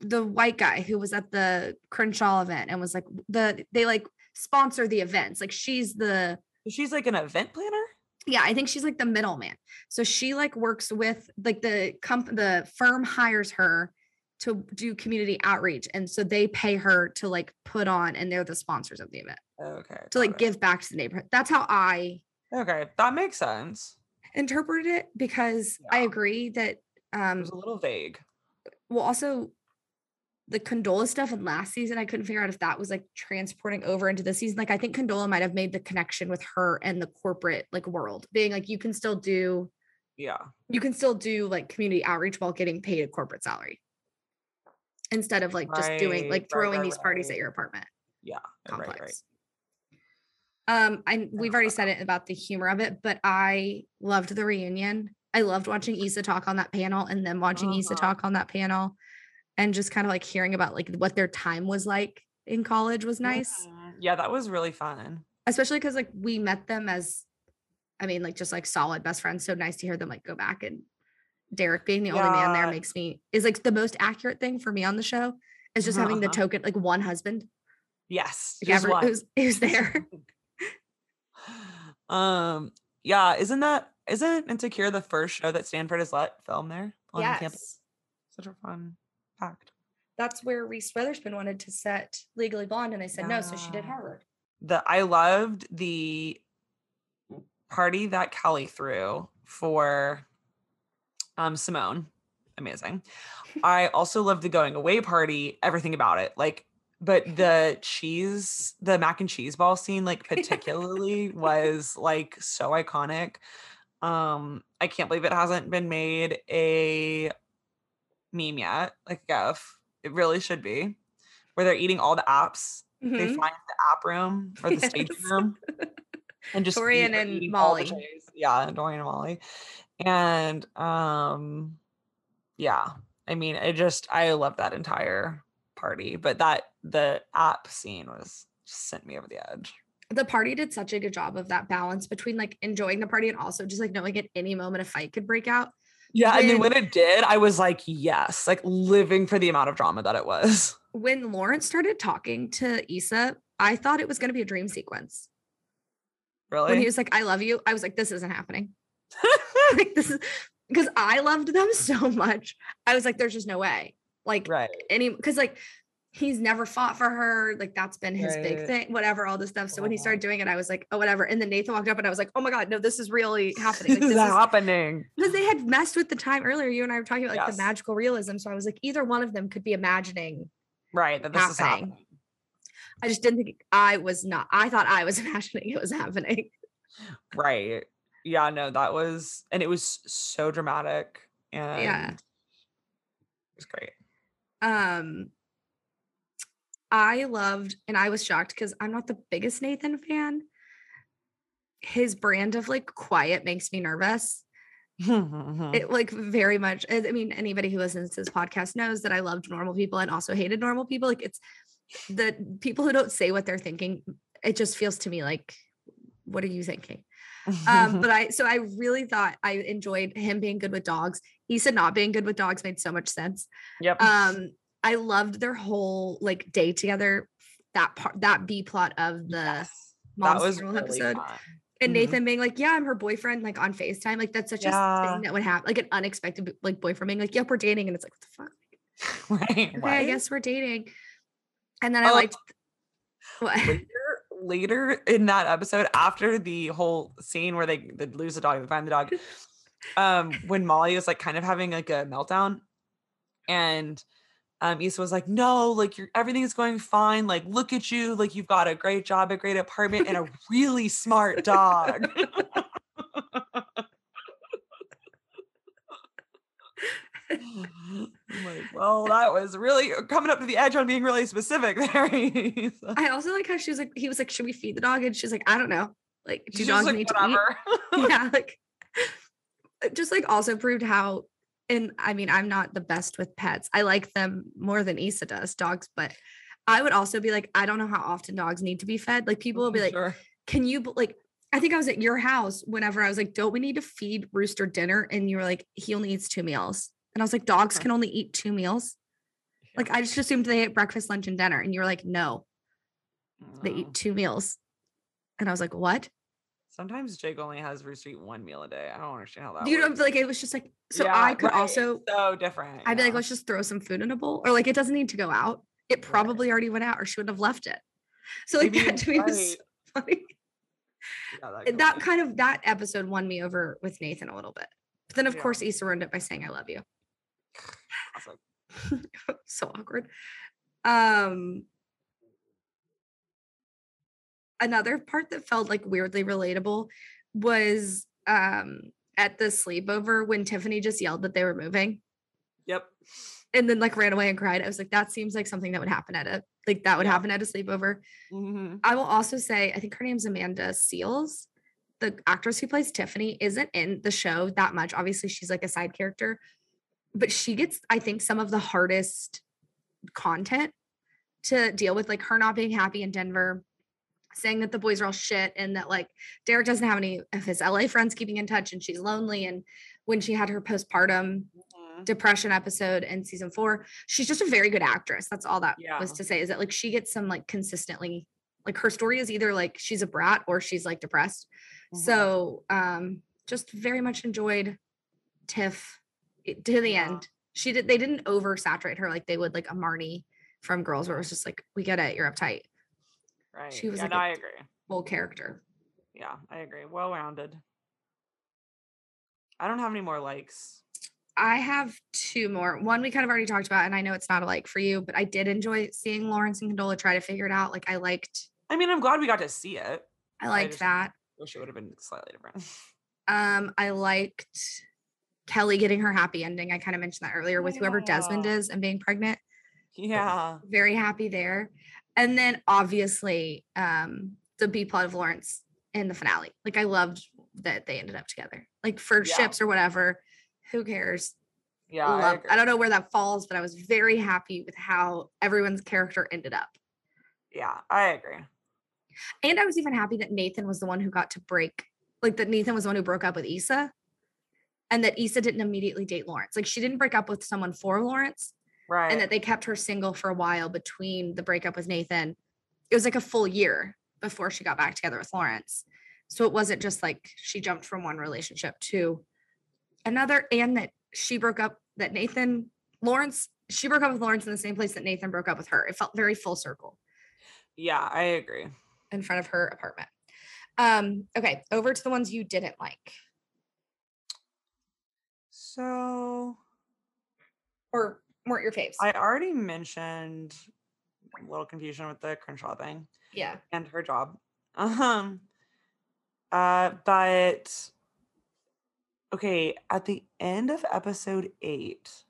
the white guy who was at the Crenshaw event and was like the they like sponsor the events. Like she's the She's like an event planner. yeah i think she's like the middleman so she like works with like the comp the firm hires her to do community outreach and so they pay her to like put on and they're the sponsors of the event Okay. to like it. give back to the neighborhood that's how i Okay, that makes sense. Interpreted it because i agree that It um was a little vague. well also the condola stuff in last season i couldn't figure out if that was like transporting over into this season like i think condola might have made the connection with her and the corporate like world being like you can still do Yeah. you can still do like community outreach while getting paid a corporate salary instead of like just doing like throwing right, these parties at your apartment Yeah. complex. Right. Right. Um, I we've already said it about the humor of it, but I loved the reunion. I loved watching Issa talk on that panel and then watching Issa Uh-huh. talk on that panel and just kind of like hearing about like what their time was like in college was nice. Mhm. Yeah, that was really fun. Especially because like we met them as I mean, like just like solid best friends. So nice to hear them like go back and Derek being the only man there makes me is like the most accurate thing for me on the show is just having the Uh-huh. token like one husband. Yes. Like just ever, one. it was there. *laughs* um. Yeah. Isn't that isn't Insecure the first show that Stanford has let film there on campus? Such a fun fact. That's where Reese Witherspoon wanted to set Legally Blonde, and they said no, so she did Yeah. Harvard. the I loved the party that Kelly threw for um Simone. Amazing. I also loved the going away party, everything about it. Like but the cheese, the mac and cheese ball scene, like particularly, was like so iconic. Um, I can't believe it hasn't been made a meme yet, like a GIF. It really should be, where they're eating all the apps. They Mhm. find the app room or the *laughs* Yes. room, and just Taurean and eating all the Molly. Yeah, Taurean and Molly, and um, yeah. I mean, I just I love that entire party, but that the app scene was just sent me over the edge. the party did such a good job of that balance between like enjoying the party and also just like knowing at any moment a fight could break out. Yeah, and then When- when it did, I was like, yes, like living for the amount of drama that it was. *laughs* When Lawrence started talking to Issa, I thought it was going to be a dream sequence. Really? When he was like, I love you, I was like, this isn't happening. *laughs* like, this is because I loved them *laughs* so much. I was like, there's just no way. Like, right. any because like he's never fought for her like that's been his big thing whatever all this stuff so when he Uh-huh. started doing it i was like oh whatever and then nathan walked up and i was like oh my god no this is really happening like, *laughs* this this is happening. because they had messed with the time earlier you and i were talking about like Yes. the magical realism so i was like either one of them could be imagining Right. That this is happening. happening. i just didn't think i was not i thought i was *laughs* imagining it was happening Right. Yeah, no, that was and it was so dramatic and it was great. Um i loved and i was shocked because i'm not the biggest nathan fan. His brand of like quiet makes me nervous. Mm-hmm. it like very much i I mean anybody who listens to this podcast knows that i loved normal people and also hated normal people. Like it's the people who don't say what they're thinking it just feels to me like what are you thinking um *laughs* but i so i really thought i enjoyed him being good with dogs he said not being good with dogs made so much sense yep. um i loved their whole like day together that part that b plot of the Yes, mom's that was really episode and Mhm. Nathan being like, "Yeah, I'm her boyfriend," like on Facetime, like that's such a thing that would happen, like an unexpected like boyfriend being like, "Yep, we're dating," and it's like, "What the fuck?" *laughs* right. Okay, I guess we're dating. And then I Oh, liked *laughs* what? later later in that episode after the whole scene where they, they lose the dog they find the dog *laughs* um when molly was like kind of having like a meltdown and um Issa was like no like you're everything's going fine. Like look at you. Like you've got a great job a great apartment and a really smart dog *laughs* *laughs* I'm like well that was really coming up to the edge on being really specific there. *laughs* I also like how she was like, he was like, "Should we feed the dog?" And she's like, "I don't know. Like, do She's dogs like, need whatever to eat?" *laughs* *laughs* yeah, like just like also proved how. And I mean, I'm not the best with pets. I like them more than Issa does, dogs. But I would also be like, I don't know how often dogs need to be fed. Like people will be mm-hmm, like, Sure. can you like I think I was at your house whenever I was like, don't we need to feed Rooster dinner? And you were like, he only eats two meals. And I was like, dogs can only eat two meals. Like I just assumed they ate breakfast, lunch, and dinner. And you were like, no, they eat two meals. And I was like, what? Sometimes Jake only has Rooster eat one meal a day. I don't understand how that you know like it was just like so Yeah, I could right, also so different. I'd be like, let's just throw some food in a bowl. Or like it doesn't need to go out. It Right. probably already went out or she wouldn't have left it. So like Maybe that to me was right. *laughs* funny. Yeah, that that kind of that episode won me over with Nathan a little bit. But then of Yeah. course Issa ruined it by saying I love you. *laughs* So awkward. Um another part that felt like weirdly relatable was um at the sleepover when Tiffany just yelled that they were moving Yep. and then like ran away and cried. I was like, that seems like something that would happen at a like that would Yeah. happen at a sleepover. Mhm. I will also say, I think her name's Amanda Seales. The actress who plays Tiffany isn't in the show that much. Obviously, she's like a side character, but she gets, I think, some of the hardest content to deal with, like her not being happy in Denver, saying that the boys are all shit, and that like Derek doesn't have any of his LA friends keeping in touch, and she's lonely. And when she had her postpartum Mhm. depression episode in season four. She's just a very good actress. That's all that was to say is that like she gets some like consistently like her story is either like she's a brat or she's like depressed. Mhm. So um just very much enjoyed Tiff to the Yeah. end. She did they didn't oversaturate her like they would like a Marnie from Girls where it was just like we get it, you're uptight. right. she was yeah, like no, a- I agree. Full character. Yeah, I agree. Well rounded. I don't have any more likes. I have two more. One we kind of already talked about, and I know it's not a like for you, but I did enjoy seeing Lawrence and Condola try to figure it out. Like I liked, I mean, I'm glad we got to see it. I liked just- that. Wish it would have been slightly different. *laughs* Um, I liked Kelly getting her happy ending. I kind of mentioned that earlier with whoever Desmond is and being pregnant. yeah. Very happy there. And then obviously, um, the B plot of Lawrence in the finale. Like I loved that they ended up together. Like for Yeah. ships or whatever. Who cares? Yeah. I. I don't know where that falls, but I was very happy with how everyone's character ended up. yeah, I agree. And I was even happy that Nathan was the one who got to break, like that Nathan was the one who broke up with Issa. And that Issa didn't immediately date Lawrence. Like she didn't break up with someone for Lawrence Right. and that they kept her single for a while between the breakup with Nathan. It was like a full year before she got back together with Lawrence. So it wasn't just like she jumped from one relationship to another, and that she broke up, that Nathan, Lawrence, she broke up with Lawrence in the same place that Nathan broke up with her. It felt very full circle yeah, I agree. in front of her apartment. Um, okay, over to the ones you didn't like So or weren't your faves. I already mentioned a little confusion with the Crenshaw thing yeah. and her job. *laughs* Um uh but okay, at the end of episode 8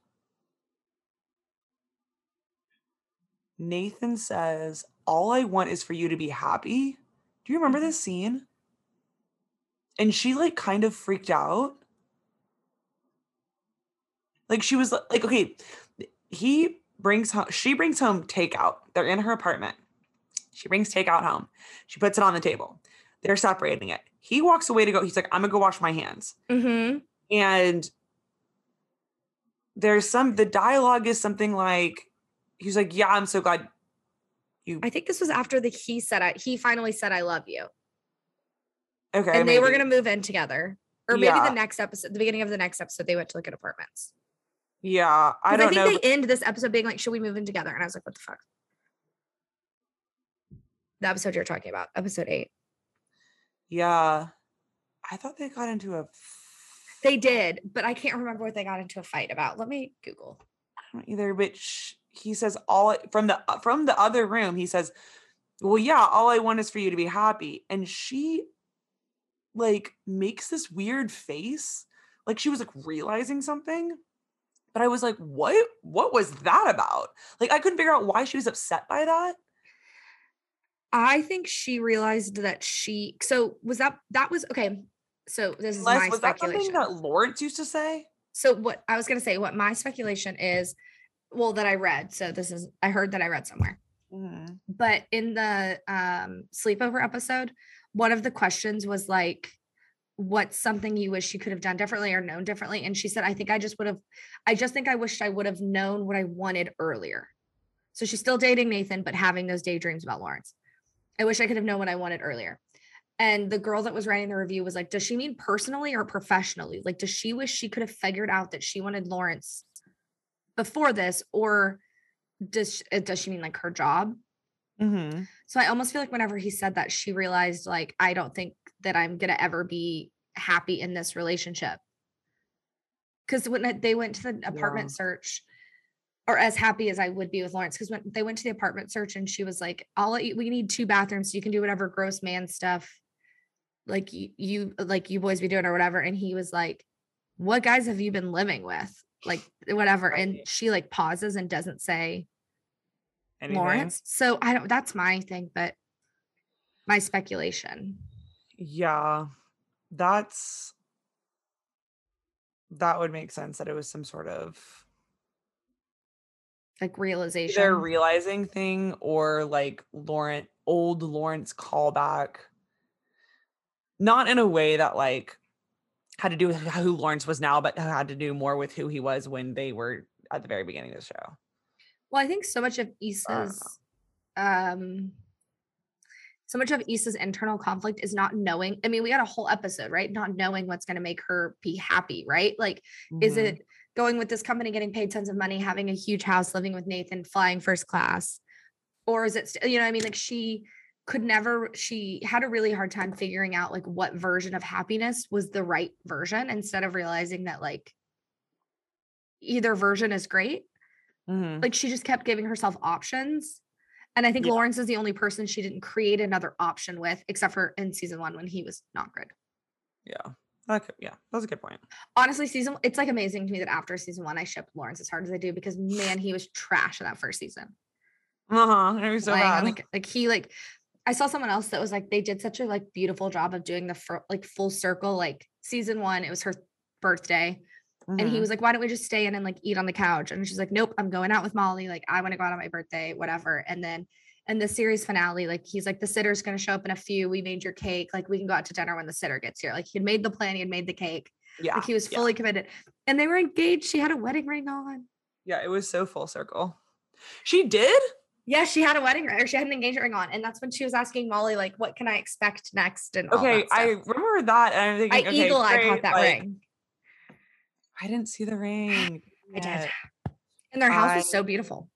Nathan says, "All I want is for you to be happy." Do you remember Mhm. this scene? And she like kind of freaked out. Like she was like, okay, he brings home, she brings home takeout. They're in her apartment. She brings takeout home. She puts it on the table. They're separating it. He walks away to go. He's like, I'm gonna go wash my hands. Mm-hmm. And there's some, the dialogue is something like, he's like, Yeah, I'm so glad you, I think this was after the he said I he finally said I love you. okay. and they were going to move in together. Or maybe Yeah. the next episode, the beginning of the next episode, they went to look at apartments. Yeah, I don't I think know. they end this episode being like, "Should we move in together?" And I was like, "What the fuck?" The episode you're talking about, episode eight. yeah. I thought they got into a They did, but I can't remember what they got into a fight about. Let me Google. I don't either, but sh- he says all from the uh, from the other room. He says, "Well, yeah, all I want is for you to be happy," and she like makes this weird face, like she was like realizing something. But I was like, "What? What was that about?" Like I couldn't figure out why she was upset by that. I think she realized that she. So was that that was okay. So this is my was that something speculation. that Lawrence used to say? so what I was going to say, what my speculation is, well, that I read. So this is I heard that I read somewhere. Mhm. but in the um sleepover episode one of the questions was like what's something you wish you could have done differently or known differently and she said i think i just would have i just think i wished i would have known what i wanted earlier. So she's still dating nathan but having those daydreams about lawrence. I wish i could have known what i wanted earlier. And the girl that was writing the review was like does she mean personally or professionally? Like does she wish she could have figured out that she wanted lawrence before this or does does she mean like her job Mhm. so I almost feel like whenever he said that, she realized like I don't think that I'm gonna ever be happy in this relationship. Because when they went to the apartment Yeah. search, or as happy as I would be with Lawrence, because when they went to the apartment search and she was like, "I'll. We need two bathrooms, so you can do whatever gross man stuff, like you, you like you boys be doing or whatever." And he was like, "What guys have you been living with?" Like whatever. And she like pauses and doesn't say Anything? Lawrence. So I don't that's my thing, but my speculation. Yeah, that's that would make sense that it was some sort of Like realization. either realizing thing or like Lawrence old Lawrence callback. Not in a way that like had to do with who Lawrence was now, but had to do more with who he was when they were at the very beginning of the show. Well, I think so much of Issa's um so much of Issa's internal conflict is not knowing. I mean, we got a whole episode, right? Not knowing what's going to make her be happy, right? Like, is Mhm. it going with this company, getting paid tons of money, having a huge house, living with Nathan, flying first class? Or is it, you know, what I mean, like she could never, she had a really hard time figuring out like what version of happiness was the right version instead of realizing that like either version is great. Mhm. Like she just kept giving herself options. And I think Yeah. Lawrence is the only person she didn't create another option with, except for in season one when he was not good. yeah. Okay. Yeah. That's a good point. Honestly, season it's like amazing to me that after season one I shipped Lawrence as hard as I do because man, he was trash in that first season. Uh huh. It was so Like, bad. like like he like I saw someone else that was like they did such a like beautiful job of doing the fir- like full circle like season one it was her birthday and he Mhm. was like why don't we just stay in and like eat on the couch and she's like nope I'm going out with Molly like I want to go out on my birthday whatever and then and the series finale like he's like the sitter's going to show up in a few we made your cake like we can go out to dinner when the sitter gets here like he had made the plan he had made the cake yeah. like he was yeah. fully committed and they were engaged she had a wedding ring on Yeah. It was so full circle. She did. yeah she had a wedding ring or she had an engagement ring on and that's when she was asking Molly like what can I expect next and all Okay. I remember that. And I'm I thinking, okay, eagle eye caught that like, ring. I didn't see the ring. I did. And their house was so beautiful.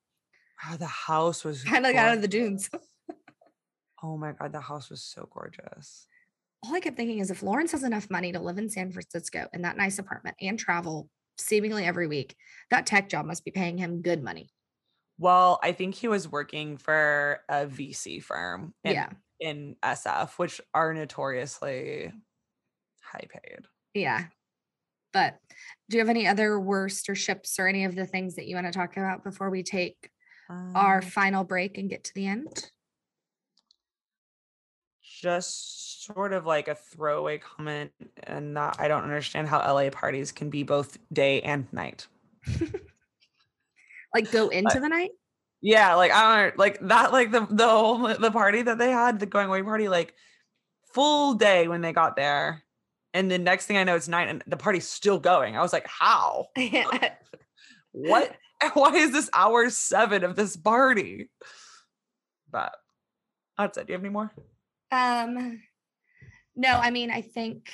Oh, the house was Kind of like out of the dunes. Oh my god, the house was so gorgeous. All I kept thinking is if Lawrence has enough money to live in San Francisco in that nice apartment and travel seemingly every week, that tech job must be paying him good money. Well, I think he was working for a VC firm in, yeah. in SF, which are notoriously high paid. Yeah. But do you have any other worst or ships or any of the things that you want to talk about before we take our Um, final break and get to the end? just sort of like a throwaway comment, and that I don't understand how LA parties can be both day and night. Like go into the night? Yeah, like I don't like that, like the the whole the party that they had, the going away party, like full day when they got there, and the next thing I know, it's night and the party's still going. I was like, how? *laughs* What? *laughs* Why is this hour seven of this party? But that's it. Do you have any more? Um, no, I mean, I think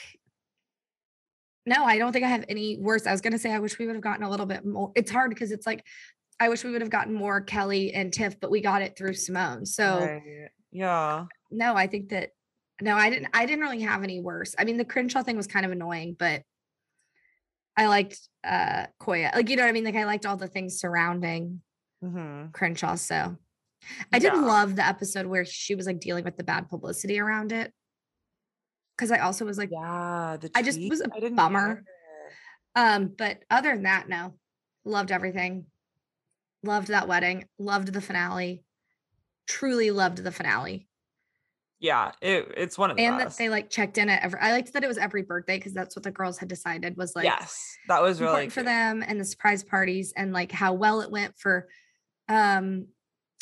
no, I don't think I have any worse. I was gonna say I wish we would have gotten a little bit more. It's hard because it's like I wish we would have gotten more Kelly and Tiff, but we got it through Simone. So Right. Yeah. no, I think that no, I didn't I didn't really have any worse. I mean, the Crenshaw thing was kind of annoying, but I liked uh Koya. Like, you know what I mean? Like I liked all the things surrounding Mm-hmm. Crenshaw. So I did Yeah. love the episode where she was like dealing with the bad publicity around it. Cause I also was like, Yeah. The I just was a bummer. um, but other than that, no. Loved everything. Loved that wedding. Loved the finale. Truly loved the finale. Yeah. It, it's one of the And that they like checked in at every I liked that it was every birthday because that's what the girls had decided was like yes. That was really important for them and the surprise parties and like how well it went for um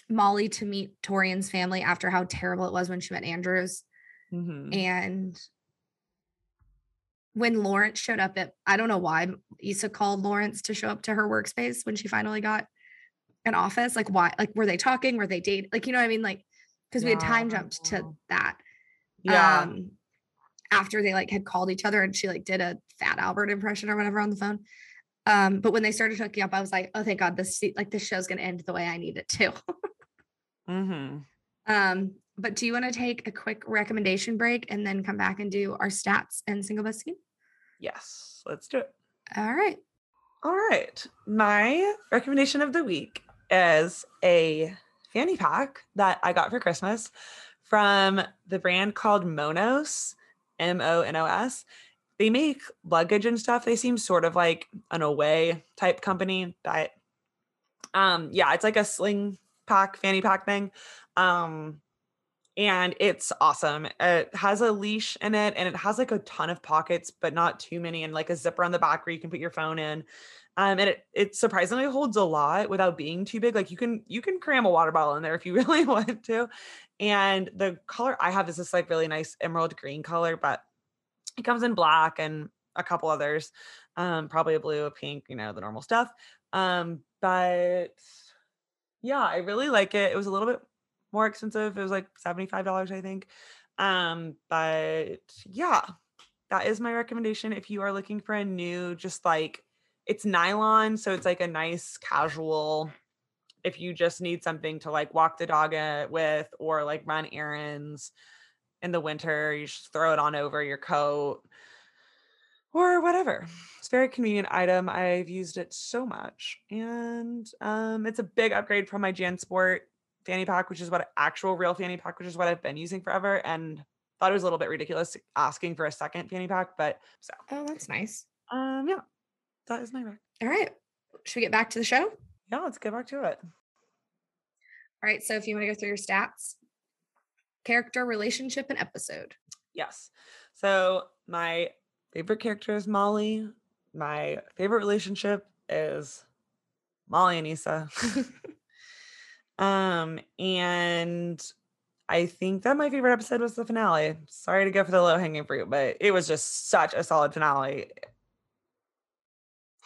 Molly to meet Taurean's family after how terrible it was when she met Andrews. Mhm. And when Lawrence showed up at, I don't know why Issa called Lawrence to show up to her workspace when she finally got an office. Like, why? Like, were they talking? Were they dating? Like, you know what I mean? Like, because we had time jumped to that. Yeah. Um, after they like had called each other and she like did a Fat Albert impression or whatever on the phone. Um, but when they started hooking up, I was like, oh, thank God, this like this show's gonna end the way I need it to. mm-hmm. *laughs* Um, but do you want to take a quick recommendation break and then come back and do our stats and single best? Yes. Let's do it. All right. All right. My recommendation of the week is a fanny pack that I got for Christmas from the brand called Monos, M O N O S. They make luggage and stuff. They seem sort of like an away type company, but um yeah, it's like a sling pack, fanny pack thing. Um and it's awesome. It has a leash in it and it has like a ton of pockets, but not too many, and like a zipper on the back where you can put your phone in. Um, and it it surprisingly holds a lot without being too big. Like you can you can cram a water bottle in there if you *laughs* really want to. And the color I have is this like really nice emerald green color, but it comes in black and a couple others. Um, probably a blue, a pink, you know, the normal stuff. Um, but yeah, I really like it. It was a little bit more expensive. It was like $75, I think. Um, but yeah, that is my recommendation if you are looking for a new, just like it's nylon, so it's like a nice casual. If you just need something to like walk the dog uh, with or like run errands in the winter, you just throw it on over your coat. or whatever. It's a very convenient item. I've used it so much. And um, it's a big upgrade from my JanSport fanny pack, which is what actual real fanny pack, which is what I've been using forever. And thought it was a little bit ridiculous asking for a second fanny pack, but so Oh, that's nice. um yeah, that is my rec. All right. Should we get back to the show? Yeah, let's get back to it. All right. So if you want to go through your stats, character, relationship, and episode. Yes. So my favorite character is Molly. My favorite relationship is Molly and Issa. *laughs* um, and I think that my favorite episode was the finale. Sorry to go for the low hanging fruit, but it was just such a solid finale.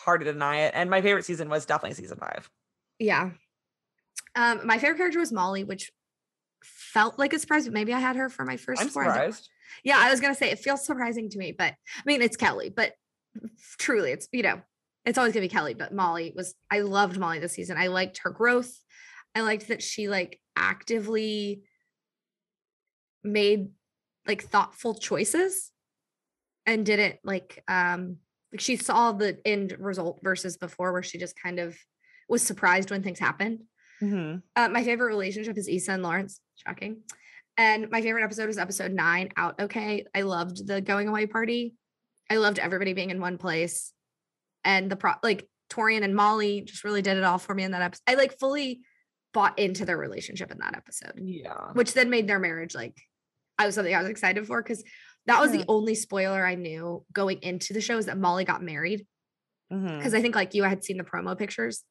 Hard to deny it. And my favorite season was definitely season five. Yeah. Um, my favorite character was Molly, which felt like a surprise, but maybe I had her for my 1st I'm. Surprised. Yeah, I was gonna say it feels surprising to me, but I mean it's Kelly, but truly it's you know, it's always gonna be Kelly. But Molly was I loved Molly this season. I liked her growth. I liked that she like actively made like thoughtful choices and didn't like um like she saw the end result versus before where she just kind of was surprised when things happened. Mhm. Uh, my favorite relationship is Issa and Lawrence. Shocking. And my favorite episode was episode nine, Out Okay. I loved the going away party. I loved everybody being in one place. And the pro like Taurean and Molly just really did it all for me in that episode. I like fully bought into their relationship in that episode, Yeah. which then made their marriage like I was something I was excited for because that was Yeah. the only spoiler I knew going into the show is that Molly got married because I think like you had seen the promo pictures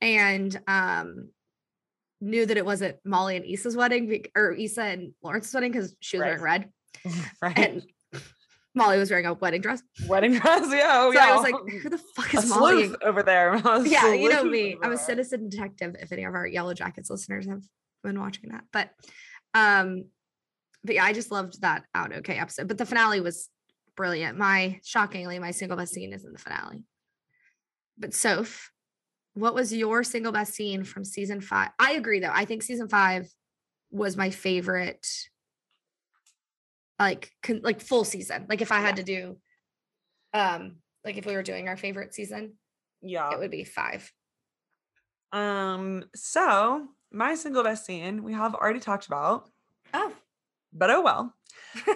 and um knew that it wasn't Molly and Issa's wedding or Issa and Lawrence's wedding because she was wearing red *laughs* right. and Molly was wearing a wedding dress. Wedding dress. Yeah. Oh, so yeah. I was like, who the fuck is Molly? over there. *laughs* Yeah, you know me. I'm a citizen detective if any of our Yellowjackets listeners have been watching that. But um but yeah, I just loved that out okay episode. But the finale was brilliant. My shockingly, my single best scene is in the finale. But Soph, what was your single best scene from season five? I agree though. I think season five was my favorite, like con- like full season. Like if I had to do, um, like if we were doing our favorite season, Yeah. it would be five. Um, so my single best scene we have already talked about, Oh, but oh well.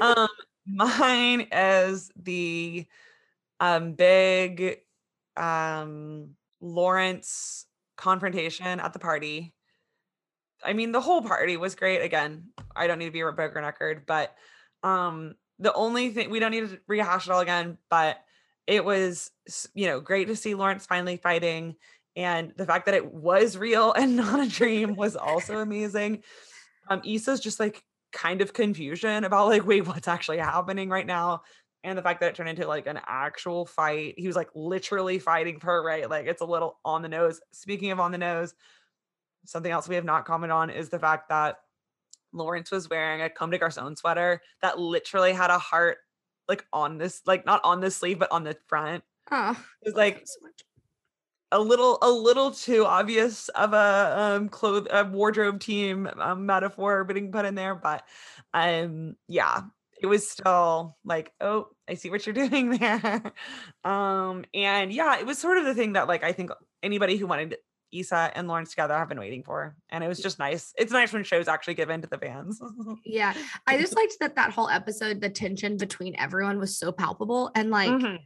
Um, mine is the um big um Lawrence confrontation at the party. I mean, the whole party was great. Again, I don't need to be a broken record, but um the only thing we don't need to rehash it all again, but it was you know great to see Lawrence finally fighting and the fact that it was real and *laughs* not a dream was also amazing. Um Issa's just like kind of confusion about like wait *laughs* what's actually happening right now and the fact that it turned into like an actual fight. He was like literally fighting for her right. Like it's a little on the nose. Speaking of on the nose, something else we have not commented on is the fact that Lawrence was wearing a Comme des Garçons sweater that literally had a heart like on this, like not on the sleeve, but on the front. oh, It was like so. A little a little too obvious of a um cloth a wardrobe team um, metaphor being put in there but um yeah it was still like oh i see what you're *laughs* doing there. Um and yeah it was sort of the thing that like i think anybody who wanted Issa and Lawrence together have been waiting for and it was just nice. It's nice when shows actually give in to the fans. Yeah, I just liked that that whole episode, the tension between everyone was so palpable, and like Mhm.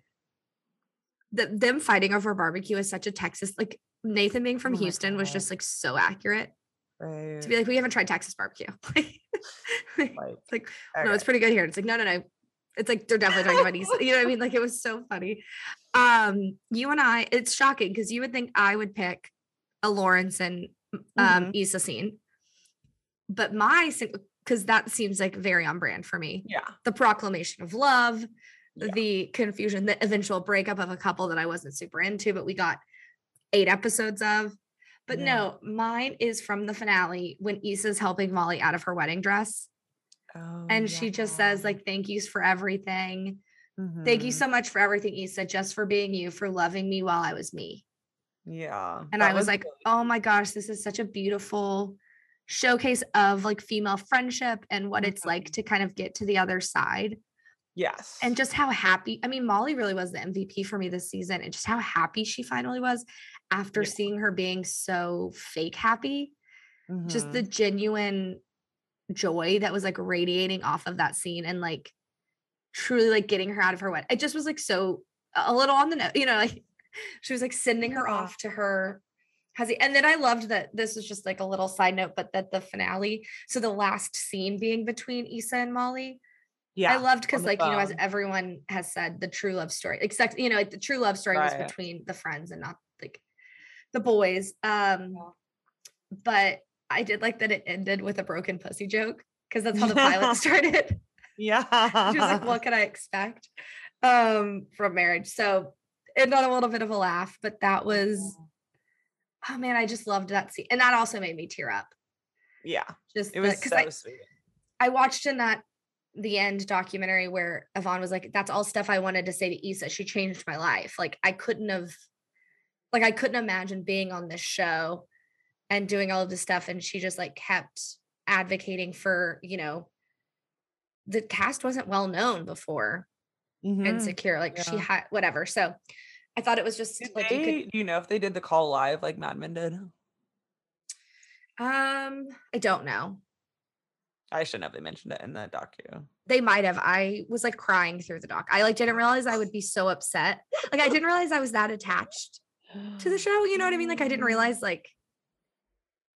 The, them fighting over barbecue is such a Texas. Like Nathan being from Oh Houston was just like so accurate Right. to be like, we haven't tried Texas barbecue. *laughs* like, like, no, it's pretty good here. And it's like, no, no, no. It's like they're definitely talking about East. You know what I mean? Like it was so funny. Um, you and I, it's shocking because you would think I would pick a Lawrence and um Issa scene, but my because that seems like very on brand for me. yeah The proclamation of love, Yeah. the confusion, the eventual breakup of a couple that I wasn't super into, but we got eight episodes of. But Yeah. no, mine is from the finale when Issa's helping Molly out of her wedding dress oh, and she just says like thank yous for everything thank you Mhm. so much for everything Issa just for being you for loving me while I was me yeah and I was like really oh my gosh this is such a beautiful showcase of like female friendship and what it's like Mhm. to kind of get to the other side Yes. and just how happy i mean molly really was the mvp for me this season and just how happy she finally was after Yeah. seeing her being so fake happy just Mhm. the genuine joy that was like radiating off of that scene and like truly like getting her out of her wet it just was like so a little on the note you know like *laughs* she was like sending her off to her and then i loved that this was just like a little side note but that the finale so the last scene being between Issa and molly yeah. I loved because, the like, you know, as everyone has said, the true love story, except, you know, like, the true love story was between the friends and not like the boys. Um, but I did like that it ended with a broken pussy joke because that's how the pilot *laughs* started. yeah. she was like, what could I expect um from marriage? So it got a little bit of a laugh, but that was oh man, I just loved that scene. And that also made me tear up. Yeah. Just It was because so I, sweet. I watched in that the end documentary where Yvonne was like, that's all stuff I wanted to say to Issa. She changed my life. Like I couldn't have like I couldn't imagine being on this show and doing all of this stuff. And she just like kept advocating for, you know, the cast wasn't well known before Mhm. insecure. Like she had whatever. So I thought it was just Did like they, you could you know if they did the call live like Mad Men did? um I don't know. I shouldn't have they mentioned it in the docu. they might have. I was like crying through the doc. I like didn't realize I would be so upset. Like I didn't realize I was that attached to the *gasps* show. You know what I mean? Like I didn't realize like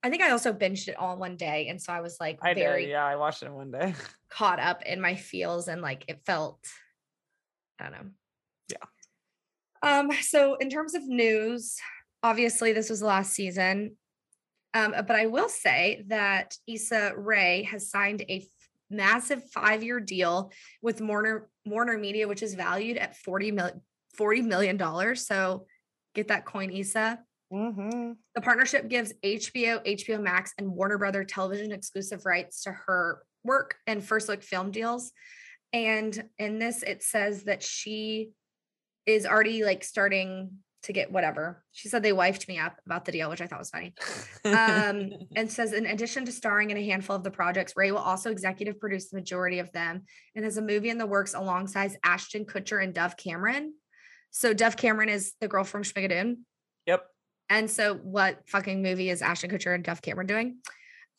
I think I also binged it all in one day. And so I was like I very did. Yeah, I watched it in one day. *laughs* caught up in my feels and like it felt I don't know. Yeah. Um, so in terms of news, obviously this was the last season. Um, but I will say that Issa Rae has signed a f- massive five-year deal with Warner Warner Media, which is valued at 40 million 40 million dollars. So get that coin, Issa. Mm-hmm. The partnership gives HBO, HBO Max, and Warner Brother television exclusive rights to her work and first look film deals. And in this, it says that she is already like starting to get whatever. She said they wifed me up about the deal, which I thought was funny. Um, *laughs* and says in addition to starring in a handful of the projects, Rae will also executive produce the majority of them and has a movie in the works alongside Ashton Kutcher and Dove Cameron. So Dove Cameron is the girl from Schmigadoon. yep. And so what fucking movie is Ashton Kutcher and Dove Cameron doing?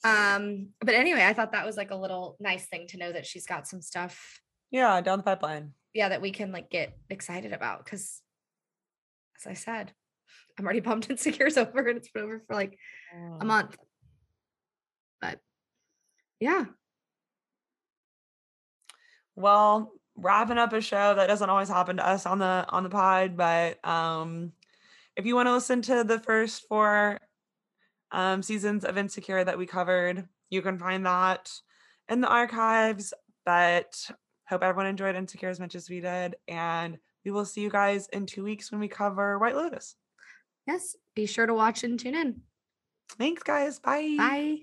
Um, but anyway, I thought that was like a little nice thing to know that she's got some stuff, Yeah, down the pipeline. yeah, that we can like get excited about. Cause as I said, I'm already *laughs* pumped Insecure's over and it's been over for like a month. But yeah, Well, wrapping up a show that doesn't always happen to us on the on the pod, but um if you want to listen to the first four um seasons of Insecure that we covered, you can find that in the archives. But hope everyone enjoyed Insecure as much as we did. And we will see you guys in two weeks when we cover White Lotus. yes, be sure to watch and tune in. Thanks, guys. Bye. Bye.